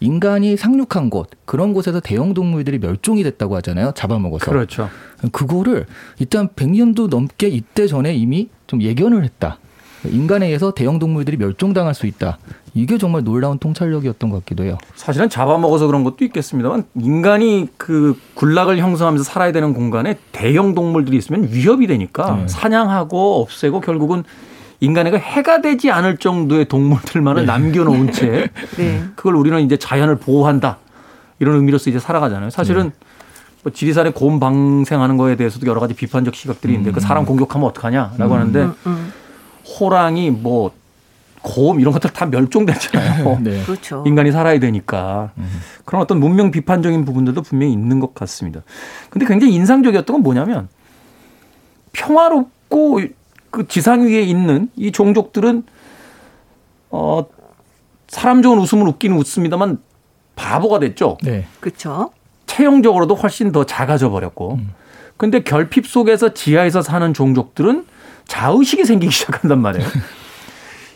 인간이 상륙한 곳 그런 곳에서 대형 동물들이 멸종이 됐다고 하잖아요. 잡아먹어서. 그렇죠. 그거를 일단 100년도 넘게 이때 전에 이미 좀 예견을 했다. 인간에 의해서 대형 동물들이 멸종당할 수 있다. 이게 정말 놀라운 통찰력이었던 것 같기도 해요. 사실은 잡아먹어서 그런 것도 있겠습니다만 인간이 그 군락을 형성하면서 살아야 되는 공간에 대형 동물들이 있으면 위협이 되니까 네. 사냥하고 없애고 결국은 인간에게 해가 되지 않을 정도의 동물들만을 네. 남겨놓은 *laughs* 채 네. 그걸 우리는 이제 자연을 보호한다 이런 의미로서 이제 살아가잖아요. 사실은 네. 뭐 지리산에 곰 방생하는 거에 대해서도 여러 가지 비판적 시각들이 있는데 그 음. 그 사람 공격하면 어떡하냐라고 음. 하는데 음, 음. 호랑이 뭐 곰 이런 것들 다 멸종됐잖아요. *laughs* 네. 그렇죠. 인간이 살아야 되니까 음. 그런 어떤 문명 비판적인 부분들도 분명히 있는 것 같습니다. 근데 굉장히 인상적이었던 건 뭐냐면 평화롭고 그 지상 위에 있는 이 종족들은 어 사람 좋은 웃음을 웃기는 웃습니다만 바보가 됐죠. 네. 그렇죠. 체형적으로도 훨씬 더 작아져 버렸고. 음. 근데 결핍 속에서 지하에서 사는 종족들은 자의식이 생기기 *laughs* 시작한단 말이에요.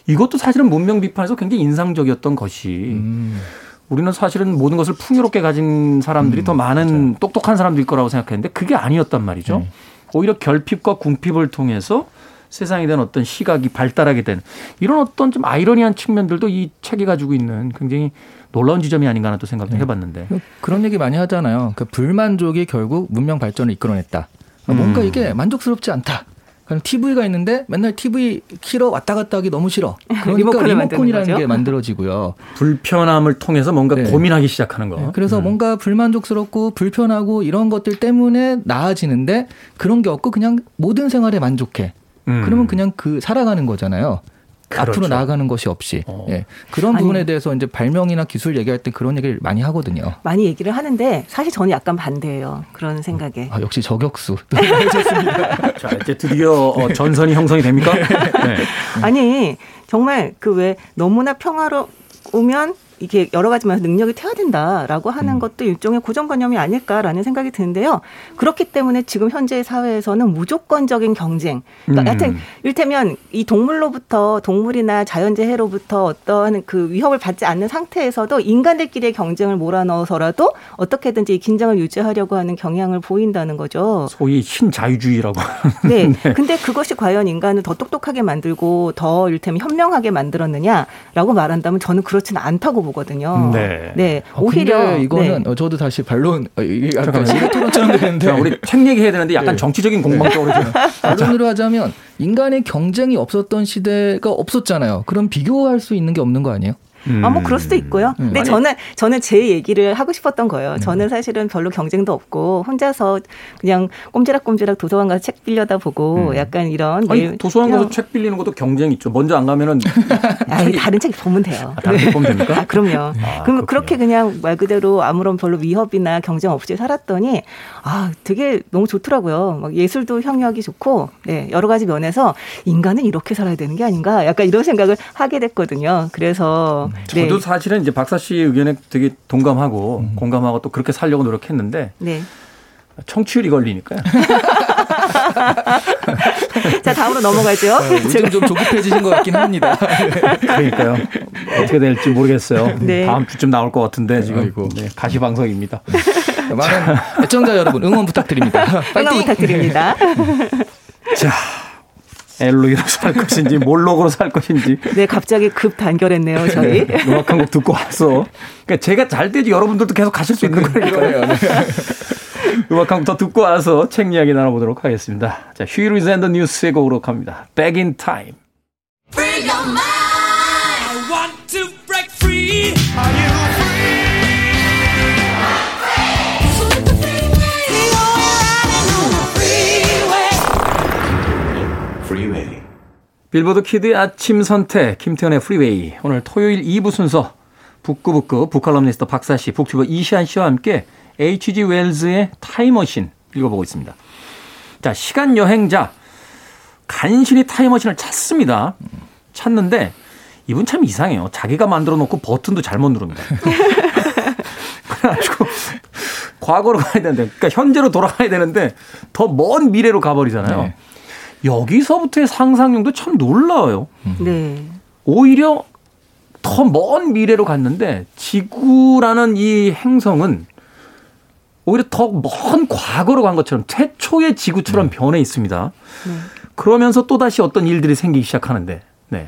이것도 사실은 문명 비판에서 굉장히 인상적이었던 것이 음. 우리는 사실은 모든 것을 풍요롭게 가진 사람들이 음, 더 많은 맞아요. 똑똑한 사람들일 거라고 생각했는데 그게 아니었단 말이죠. 네. 오히려 결핍과 궁핍을 통해서 세상에 대한 어떤 시각이 발달하게 된 이런 어떤 좀 아이러니한 측면들도 이 책이 가지고 있는 굉장히 놀라운 지점이 아닌가 하는 또 생각도 네. 해봤는데 그런 얘기 많이 하잖아요. 그 불만족이 결국 문명 발전을 이끌어냈다. 뭔가 음. 이게 만족스럽지 않다. 그냥 TV가 있는데 맨날 TV 키러 왔다 갔다 하기 너무 싫어. *laughs* 그러니까 리모컨이라는 게 만들어지고요. 불편함을 통해서 뭔가 네. 고민하기 시작하는 거. 네. 그래서 음. 뭔가 불만족스럽고 불편하고 이런 것들 때문에 나아지는데 그런 게 없고 그냥 모든 생활에 만족해. 음. 그러면 그냥 그 살아가는 거잖아요. 그렇죠. 앞으로 나아가는 것이 없이 어. 예. 그런 부분에 아니, 대해서 이제 발명이나 기술 얘기할 때 그런 얘기를 많이 하거든요. 많이 얘기를 하는데 사실 저는 약간 반대예요. 그런 생각에. 아, 역시 저격수. *laughs* *laughs* 자 이제 드디어 어, 전선이 형성이 됩니까? *laughs* 네. 아니 정말 그 왜 너무나 평화로우면 이게 여러 가지 만 능력이 태야 된다라고 하는 음. 것도 일종의 고정관념이 아닐까라는 생각이 드는데요. 그렇기 때문에 지금 현재 사회에서는 무조건적인 경쟁. 그러니까 음. 하여튼 일테면 이 동물로부터 동물이나 자연재해로부터 어떠한 그 위협을 받지 않는 상태에서도 인간들끼리의 경쟁을 몰아넣어서라도 어떻게든지 긴장을 유지하려고 하는 경향을 보인다는 거죠. 소위 신자유주의라고. 네. *laughs* 네. 근데 그것이 과연 인간을 더 똑똑하게 만들고 더 일테면 현명하게 만들었느냐라고 말한다면 저는 그렇지는 않다고 보고 보거든요. 네. 네. 아, 오히려 이거는 네. 저도 다시 반론 어, 약간 토론처럼 *laughs* 되는데 우리 책 얘기해야 되는데 약간 네. 정치적인 공방적으로 *laughs* 반론으로 하자면 인간의 경쟁이 없었던 시대가 없었잖아요. 그럼 비교할 수 있는 게 없는 거 아니에요? 음. 아, 뭐 그럴 수도 있고요. 음. 근데 아니. 저는 저는 제 얘기를 하고 싶었던 거예요. 음. 저는 사실은 별로 경쟁도 없고 혼자서 그냥 꼼지락꼼지락 도서관 가서 책 빌려다 보고 음. 약간 이런 아니, 도서관 가서 책 빌리는 것도 경쟁 있죠. 먼저 안 가면은 *laughs* 아니, 다른 책 보면 돼요. 아, 다른 책 보면 됩니까? 아, 그럼요. 아, 그럼 그렇게 그냥 말 그대로 아무런 별로 위협이나 경쟁 없이 살았더니 아, 되게 너무 좋더라고요. 막 예술도 향유하기 좋고 네, 여러 가지 면에서 인간은 이렇게 살아야 되는 게 아닌가 약간 이런 생각을 하게 됐거든요. 그래서 네. 저도 사실은 이제 박사 씨의 의견에 되게 동감하고 음. 공감하고 또 그렇게 살려고 노력했는데 네. 청취율이 걸리니까요. *laughs* 자 다음으로 넘어가죠. 어, 요즘 좀 조급해지신 것 같긴 합니다. *laughs* 그러니까요. 어떻게 될지 모르겠어요. 네. 다음 주쯤 나올 것 같은데 지금 네, 가시방석입니다. 많은 애청자 여러분 응원 부탁드립니다. *laughs* 응원 부탁드립니다. 자 엘로이로 살 것인지 몰록으로 살 것인지. *laughs* 네, 갑자기 급 단결했네요, 저희. 네, 음악 한 곡 듣고 와서. 그러니까 제가 잘 되지 여러분들도 계속 가실 수 있는 거예요. 네. *laughs* 음악 한 곡 더 듣고 와서 책 이야기 나눠보도록 하겠습니다. 자, Huey Lewis and the News의 곡으로 갑니다. Back in Time. 빌보드 키드의 아침 선택, 김태훈의 프리웨이. 오늘 토요일 2부 순서, 북구북구, 북칼럼니스트 박사 씨, 북튜버 이시안 씨와 함께 H.G. 웰즈의 타임머신 읽어보고 있습니다. 자, 시간 여행자. 간신히 타임머신을 찾습니다. 찾는데, 이분 참 이상해요. 자기가 만들어 놓고 버튼도 잘못 누릅니다. *laughs* 그래가지고, 과거로 가야 되는데, 그러니까 현재로 돌아가야 되는데, 더 먼 미래로 가버리잖아요. 네. 여기서부터의 상상력도 참 놀라워요. 네. 오히려 더 먼 미래로 갔는데 지구라는 이 행성은 오히려 더 먼 과거로 간 것처럼 최초의 지구처럼 네. 변해 있습니다. 네. 그러면서 또 다시 어떤 일들이 생기기 시작하는데, 네.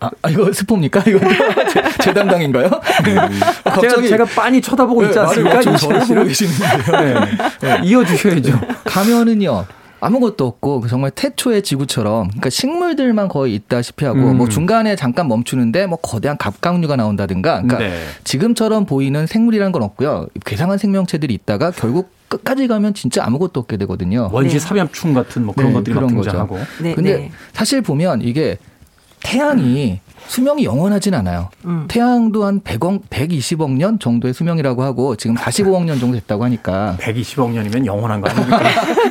아, 아 이거 스포입니까? 이거 *laughs* 제, 제 담당인가요? 네. *laughs* 갑자기 제가, 제가 빤히 쳐다보고 있지 않습니까? 네, 저를 보고 계시는데요. 네. 네. 이어주셔야죠. 가면은요. 아무것도 없고 그 정말 태초의 지구처럼 그러니까 식물들만 거의 있다시피 하고 음. 뭐 중간에 잠깐 멈추는데 뭐 거대한 갑각류가 나온다든가 그러니까 네. 지금처럼 보이는 생물이라는 건 없고요. 괴상한 생명체들이 있다가 결국 끝까지 가면 진짜 아무것도 없게 되거든요. 원시 네. 사면충 같은 뭐 그런 네, 것들이 그런 등장하고. 네, 근데 네. 사실 보면 이게 태양이 수명이 영원하진 않아요. 음. 태양도 한 100억, 120억 년 정도의 수명이라고 하고 지금 45억 년 정도 됐다고 하니까. *laughs* 120억 년이면 영원한 거 아닙니까?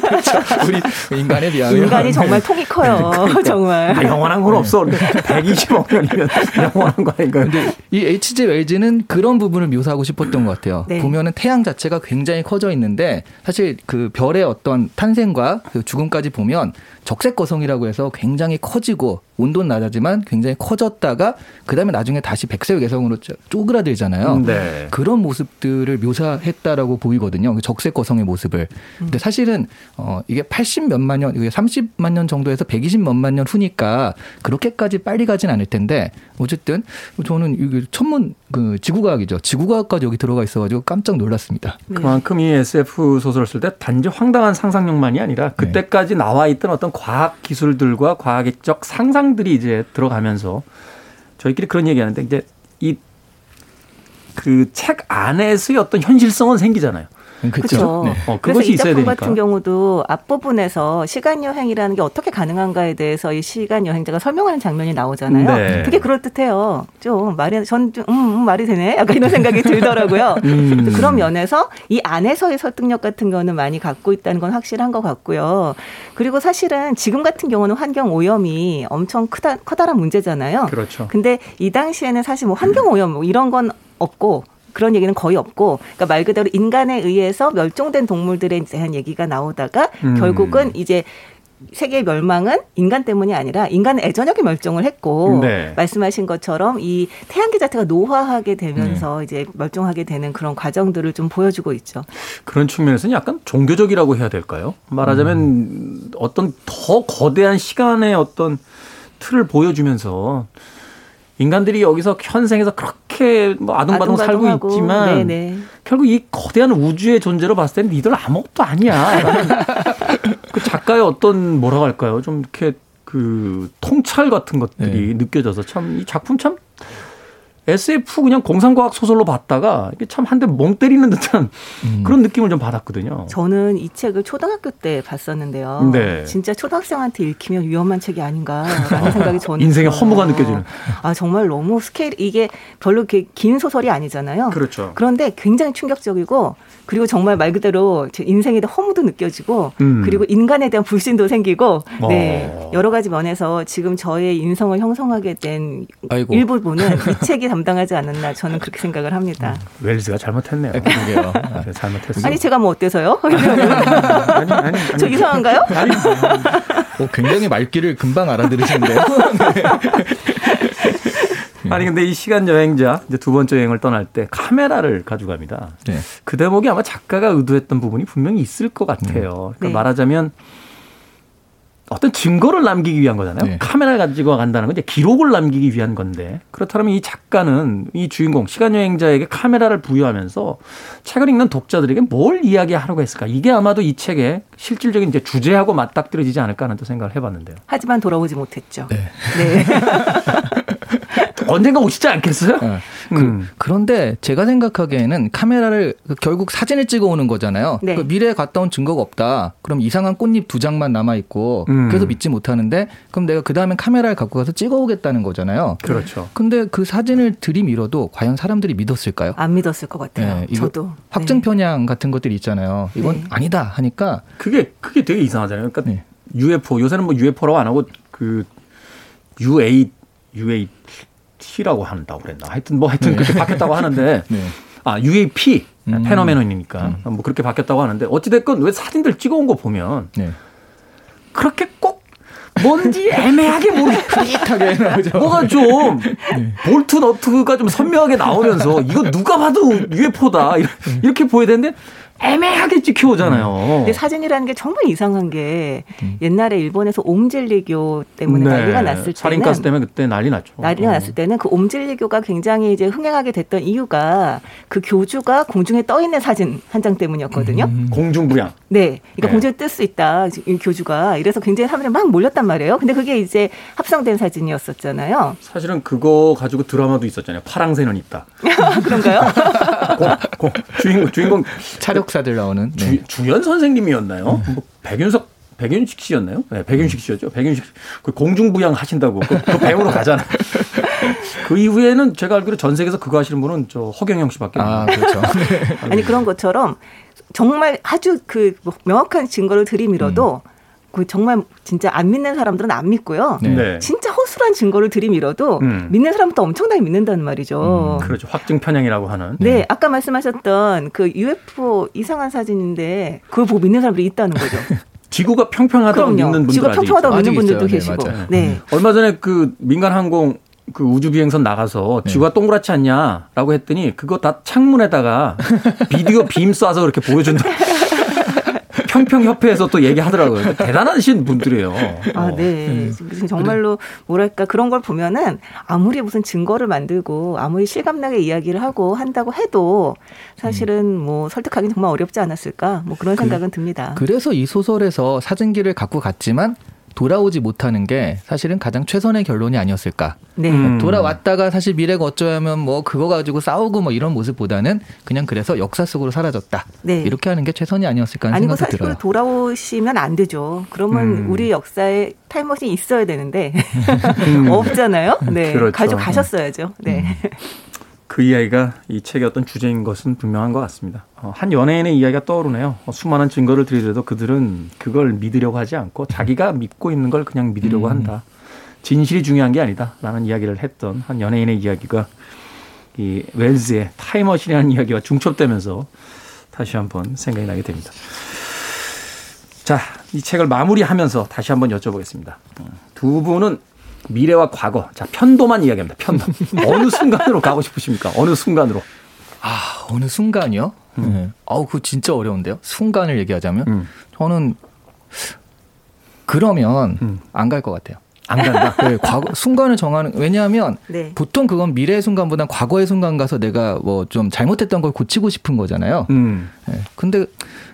그렇죠. *laughs* 우리 인간에 비하면. 인간이 정말 통이 커요. 그러니까. 정말. 아, 영원한 건 없어. 120억 *laughs* 년이면 영원한 거 아닌가요? 근데 이 H.G. 웰즈는 그런 부분을 묘사하고 싶었던 것 같아요. 네. 보면은 태양 자체가 굉장히 커져 있는데 사실 그 별의 어떤 탄생과 그 죽음까지 보면 적색 거성이라고 해서 굉장히 커지고 온도는 낮아지만 굉장히 커졌 다가 그다음에 나중에 다시 백색 개성으로 쪼그라들잖아요. 음, 네. 그런 모습들을 묘사했다라고 보이거든요. 그 적색 거성의 모습을. 근데 사실은 어 이게 80 몇만 년, 이게 30만 년 정도에서 120 몇만 년 후니까 그렇게까지 빨리 가진 않을 텐데 어쨌든 저는 이게 천문 그 지구과학이죠. 지구과학까지 여기 들어가 있어가지고 깜짝 놀랐습니다. 네. 그만큼 이 SF 소설을 쓸때 단지 황당한 상상력만이 아니라 네. 그때까지 나와 있던 어떤 과학 기술들과 과학적 상상들이 이제 들어가면서 저희끼리 그런 얘기하는데 이제 이 그 책 안에서의 어떤 현실성은 생기잖아요. 그렇죠. 네. 어, 그것이 있어야 되니까. 같은 경우도 앞부분에서 시간 여행이라는 게 어떻게 가능한가에 대해서 이 시간 여행자가 설명하는 장면이 나오잖아요. 네. 되게 그럴 듯해요. 좀 말이 전좀 음, 음, 말이 되네. 약간 이런 생각이 들더라고요. *laughs* 음. 그런 면에서 이 안에서의 설득력 같은 거는 많이 갖고 있다는 건 확실한 것 같고요. 그리고 사실은 지금 같은 경우는 환경 오염이 엄청 크다 커다란 문제잖아요. 그렇죠. 근데 이 당시에는 사실 뭐 환경 오염 뭐 이런 건 없고 그런 얘기는 거의 없고 그러니까 말 그대로 인간에 의해서 멸종된 동물들에 대한 얘기가 나오다가 음. 결국은 이제 세계 멸망은 인간 때문이 아니라 인간은 애저녁에 멸종을 했고 네. 말씀하신 것처럼 이 태양계 자체가 노화하게 되면서 네. 이제 멸종하게 되는 그런 과정들을 좀 보여주고 있죠. 그런 측면에서는 약간 종교적이라고 해야 될까요? 말하자면 음. 어떤 더 거대한 시간의 어떤 틀을 보여주면서 인간들이 여기서 현생에서 그렇게 뭐 아둥바둥 살고 있지만 네네. 결국 이 거대한 우주의 존재로 봤을 때는 니들 아무것도 아니야. *laughs* 그 작가의 어떤 뭐라고 할까요? 좀 이렇게 그 통찰 같은 것들이 네. 느껴져서 참 이 작품 참 SF 그냥 공상과학 소설로 봤다가 이게 참 한 대 멍 때리는 듯한 음. 그런 느낌을 좀 받았거든요. 저는 이 책을 초등학교 때 봤었는데요. 네. 진짜 초등학생한테 읽히면 위험한 책이 아닌가라는 생각이 저는 인생의 허무가 느껴지는. 아 정말 너무 스케일 이게 별로 긴 소설이 아니잖아요. 그렇죠. 그런데 굉장히 충격적이고 그리고 정말 말 그대로 제 인생에 대한 허무도 느껴지고 음. 그리고 인간에 대한 불신도 생기고 어. 네 여러 가지 면에서 지금 저의 인성을 형성하게 된 아이고. 일부분은 이 *laughs* 책이 담당하지 않았나 저는 그렇게 생각을 합니다. 음, 웰즈가 잘못했네요. 네, 그러게요. 네, 잘못했어요. 아니 제가 뭐 어때서요? 아니, 아니, 아니, 저 이상한가요? 아니, 어, 굉장히 말귀를 금방 알아들으시는데요. 아니 근데 이 시간 여행자 이제 두 번째 여행을 떠날 때 카메라를 가져갑니다. 네. 그 대목이 아마 작가가 의도했던 부분이 분명히 있을 것 같아요. 그러니까 네. 말하자면 어떤 증거를 남기기 위한 거잖아요. 네. 카메라를 가지고 간다는 건 이제 기록을 남기기 위한 건데 그렇다면 이 작가는 이 주인공 시간 여행자에게 카메라를 부여하면서 책을 읽는 독자들에게 뭘 이야기하려고 했을까? 이게 아마도 이 책의 실질적인 이제 주제하고 맞닥뜨려지지 않을까 하는 또 생각을 해봤는데요. 하지만 돌아오지 못했죠. 네. 네. *laughs* 언젠가 오시지 않겠어요? 네. 음. 그, 런데 제가 생각하기에는 카메라를 그 결국 사진을 찍어 오는 거잖아요. 네. 그 미래에 갔다 온 증거가 없다. 그럼 이상한 꽃잎 두 장만 남아 있고 음. 그래서 믿지 못하는데 그럼 내가 그 다음엔 카메라를 갖고 가서 찍어 오겠다는 거잖아요. 그렇죠. 근데 그 사진을 들이밀어도 과연 사람들이 믿었을까요? 안 믿었을 것 같아요. 네, 저도 확증 편향 같은 것들이 있잖아요. 이건 네. 아니다 하니까 그게 그게 되게 이상하잖아요. 그러니까 UFO 네. 요새는 뭐 UFO라고 안 하고 그 UA UA T라고 한다고 그랬나. 하여튼 뭐 하여튼 네. 그렇게 바뀌었다고 하는데 *laughs* 네. 아 UAP 음. 페노메논이니까 음. 뭐 그렇게 바뀌었다고 하는데 어찌됐건 왜 사진들 찍어온 거 보면 네. 그렇게 꼭 뭔지 애매하게 모르 크릿하게 *laughs* 나오죠. 뭐가 좀 네. 볼트 너트가 좀 선명하게 나오면서 이거 누가 봐도 UFO다 이렇게 보여야 되는데 애매하게 찍혀오잖아요. 음. 근데 사진이라는 게 정말 이상한 게 음. 옛날에 일본에서 옴질리교 때문에 네. 난리가 났을 때는 살인가스 때문에 그때 난리 났죠. 난리가 어. 났을 때는 그 옴질리교가 굉장히 이제 흥행하게 됐던 이유가 그 교주가 공중에 떠 있는 사진 한 장 때문이었거든요. 음. 공중부양. 네, 그러니까 네. 공중에 뜰 수 있다 이 교주가 이래서 굉장히 사람들이 막 몰렸단 말이에요. 근데 그게 이제 합성된 사진이었었잖아요. 사실은 그거 가지고 드라마도 있었잖아요. 파랑새는 있다. *laughs* 그런가요? 고, 고, 주인공 주인공 차력 역사들 나오는 네. 주, 연 선생님이었나요? 음. 뭐 백윤석 백윤식 씨였나요? 네, 백윤식 씨였죠. 백윤식 그 공중부양 하신다고 그, 그 배우로 가잖아요. *laughs* 그 이후에는 제가 알기로 전 세계에서 그거 하시는 분은 저 허경영 씨밖에 아, 그렇죠. *laughs* 네. 아니 그런 것처럼 정말 아주 그 명확한 증거를 들이밀어도 음. 그 정말 진짜 안 믿는 사람들은 안 믿고요. 네. 네. 진짜 허술한 증거를 들이밀어도 음. 믿는 사람부터 엄청나게 믿는다는 말이죠. 음, 그렇죠. 확증 편향이라고 하는. 네, 네, 아까 말씀하셨던 그 UFO 이상한 사진인데 그걸 보고 믿는 사람들이 있다는 거죠. *laughs* 지구가 평평하다고 믿는 분들 지구가 평평하다고 믿는 분들도 네, 계시고. 네, 네. 얼마 전에 그 민간 항공 그 우주 비행선 나가서 네. 지구가 동그랗지 않냐라고 했더니 그거 다 창문에다가 비디오 *laughs* 빔 쏴서 그렇게 보여준다. *laughs* 평평협회에서 또 얘기하더라고요. 대단하신 분들이에요. 아, 네. 음. 정말로 뭐랄까 그런 걸 보면은 아무리 무슨 증거를 만들고 아무리 실감나게 이야기를 하고 한다고 해도 사실은 음. 뭐 설득하기는 정말 어렵지 않았을까 뭐 그런 그 생각은 그, 듭니다. 그래서 이 소설에서 사진기를 갖고 갔지만 돌아오지 못하는 게 사실은 가장 최선의 결론이 아니었을까. 네. 음. 돌아왔다가 사실 미래가 어쩌면 뭐 그거 가지고 싸우고 뭐 이런 모습보다는 그냥 그래서 역사 속으로 사라졌다. 네. 이렇게 하는 게 최선이 아니었을까 하는 생각이 사실 들어요. 돌아오시면 안 되죠. 그러면 음. 우리 역사에 타임머신이 있어야 되는데 음. *laughs* 없잖아요. 네. 그렇죠. 가지고 가셨어야죠. 네. *laughs* 음. 그 이야기가 이 책의 어떤 주제인 것은 분명한 것 같습니다. 어, 한 연예인의 이야기가 떠오르네요. 어, 수많은 증거를 들이더라도 그들은 그걸 믿으려고 하지 않고 자기가 믿고 있는 걸 그냥 믿으려고 음. 한다. 진실이 중요한 게 아니다. 라는 이야기를 했던 한 연예인의 이야기가 이 웰즈의 타임머신이라는 이야기와 중첩되면서 다시 한번 생각이 나게 됩니다. 자, 이 책을 마무리하면서 다시 한번 여쭤보겠습니다. 어, 두 분은 미래와 과거. 자, 편도만 이야기합니다. 편도. *laughs* 어느 순간으로 가고 싶으십니까? 어느 순간으로? 아, 어느 순간이요? 음. 네. 아우, 그거 진짜 어려운데요? 순간을 얘기하자면? 음. 저는, 그러면 음. 안갈 것 같아요. 안 간다? *laughs* 네, 과거, 순간을 정하는, 왜냐하면 네. 보통 그건 미래의 순간보다 과거의 순간 가서 내가 뭐 좀 잘못했던 걸 고치고 싶은 거잖아요. 음. 네, 근데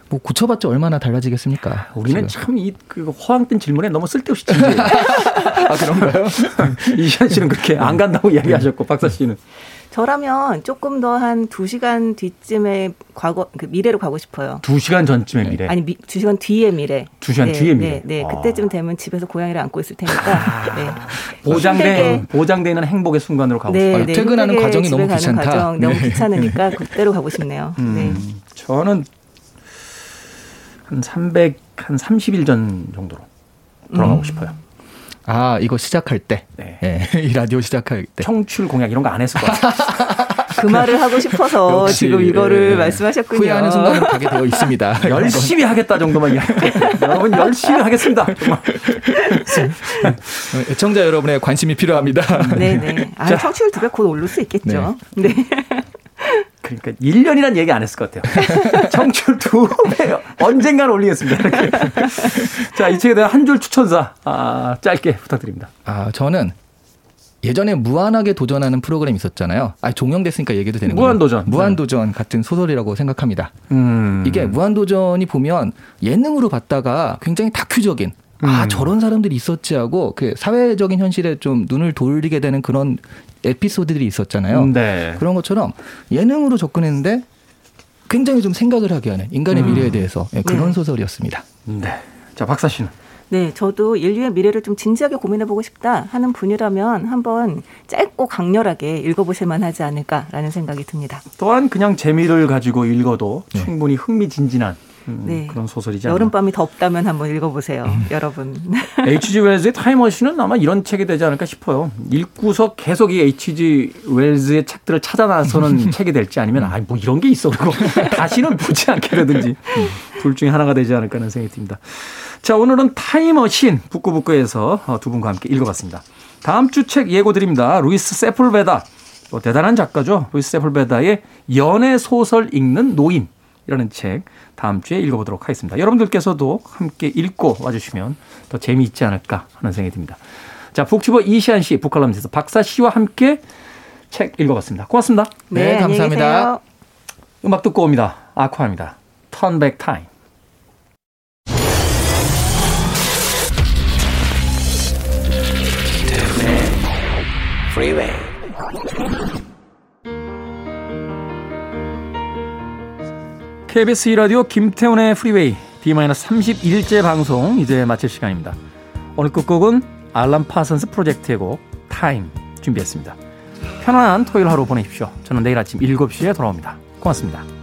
뭐 고쳐봤자 얼마나 달라지겠습니까? 우리는 참 이 그 허황 된 질문에 너무 쓸데없이 진지해. *laughs* 아 그런가요? *laughs* 이시안 씨는 그렇게 안 간다고 이야기하셨고 박사 씨는 저라면 조금 더 한 두시간 뒤쯤에 과거 그 미래로 가고 싶어요. 두시간 전쯤의 네. 미래. 아니 미, 2시간 뒤의 미래. 두시간 네, 뒤의 미래. 네, 네. 아. 그때쯤 되면 집에서 고양이를 안고 있을 테니까. 아. 네. 보장된 보장되는 행복의 순간으로 가고 네, 싶어요. 네, 퇴근하는 과정이 너무 귀찮다. 과정, 너무 귀찮으니까 *laughs* 그때로 가고 싶네요. 음, 네. 저는 한 300, 한 30일 전 정도로 돌아가고 음. 싶어요. 아, 이거 시작할 때. 네. 네. *laughs* 이 라디오 시작할 때. 청출 공약 이런 거 안 했을 것 같아요. *laughs* 그 말을 하고 싶어서 역시, 지금 이거를 네. 말씀하셨군요. 후회하는 순간은 가게 되어 있습니다. *laughs* 열심히 하겠다 정도만 여러분 열심히 하겠습니다. 정말. 애청자 여러분의 관심이 필요합니다. 네네. 아, 청취율 두배 곧 오를 수 있겠죠. 네. 네. 그러니까 1년이란 얘기 안 했을 것 같아요. *laughs* 청출 두 배, 언젠간 올리겠습니다. 이렇게. 자, 이 책에 대한 한 줄 추천사, 아, 짧게 부탁드립니다. 아, 저는 예전에 무한하게 도전하는 프로그램 있었잖아요. 아, 종영됐으니까 얘기도 되는 거죠. 무한도전. 무한도전 네. 같은 소설이라고 생각합니다. 음. 이게 무한도전이 보면 예능으로 봤다가 굉장히 다큐적인 아, 음. 저런 사람들이 있었지 하고 그 사회적인 현실에 좀 눈을 돌리게 되는 그런 에피소드들이 있었잖아요. 네. 그런 것처럼 예능으로 접근했는데 굉장히 좀 생각을 하게 하는 인간의 음. 미래에 대해서 예, 그런 네. 소설이었습니다. 네. 자, 박사 씨는? 네, 저도 인류의 미래를 좀 진지하게 고민해보고 싶다 하는 분이라면 한번 짧고 강렬하게 읽어보실 만하지 않을까라는 생각이 듭니다. 또한 그냥 재미를 가지고 읽어도 네. 충분히 흥미진진한 음, 네. 그런 소설이죠. 여름밤이 덥다면 한번 읽어보세요, 음. 여러분. H.G. 웰즈의 타임머신은 아마 이런 책이 되지 않을까 싶어요. 읽고서 계속 이 H.G. 웰즈의 책들을 찾아 나서는 *laughs* 책이 될지 아니면 아 뭐 이런 게 있어 그리고 *laughs* 다시는 보지 않게라든지 둘 중에 하나가 되지 않을까 하는 생각이 듭니다. 자 오늘은 타임머신 북구북구에서 어, 두 분과 함께 읽어봤습니다. 다음 주 책 예고 드립니다. 루이스 세풀베다 뭐 대단한 작가죠. 루이스 세풀베다의 연애 소설 읽는 노인 이라는 책 다음 주에 읽어보도록 하겠습니다. 여러분들께서도 함께 읽고 와주시면 더 재미있지 않을까 하는 생각이 듭니다. 자, 북튜버 이시안 씨, 북칼럼니스트 박사 씨와 함께 책 읽어봤습니다. 고맙습니다. 네, 네 감사합니다. 음악 듣고 옵니다. 아쿠아입니다. Turn Back Time. KBS 2라디오 김태훈의 프리웨이 D-31째 방송 이제 마칠 시간입니다. 오늘 끝곡은 Alan Parsons Project의 곡 Time 준비했습니다. 편안한 토요일 하루 보내십시오. 저는 내일 아침 7시에 돌아옵니다. 고맙습니다.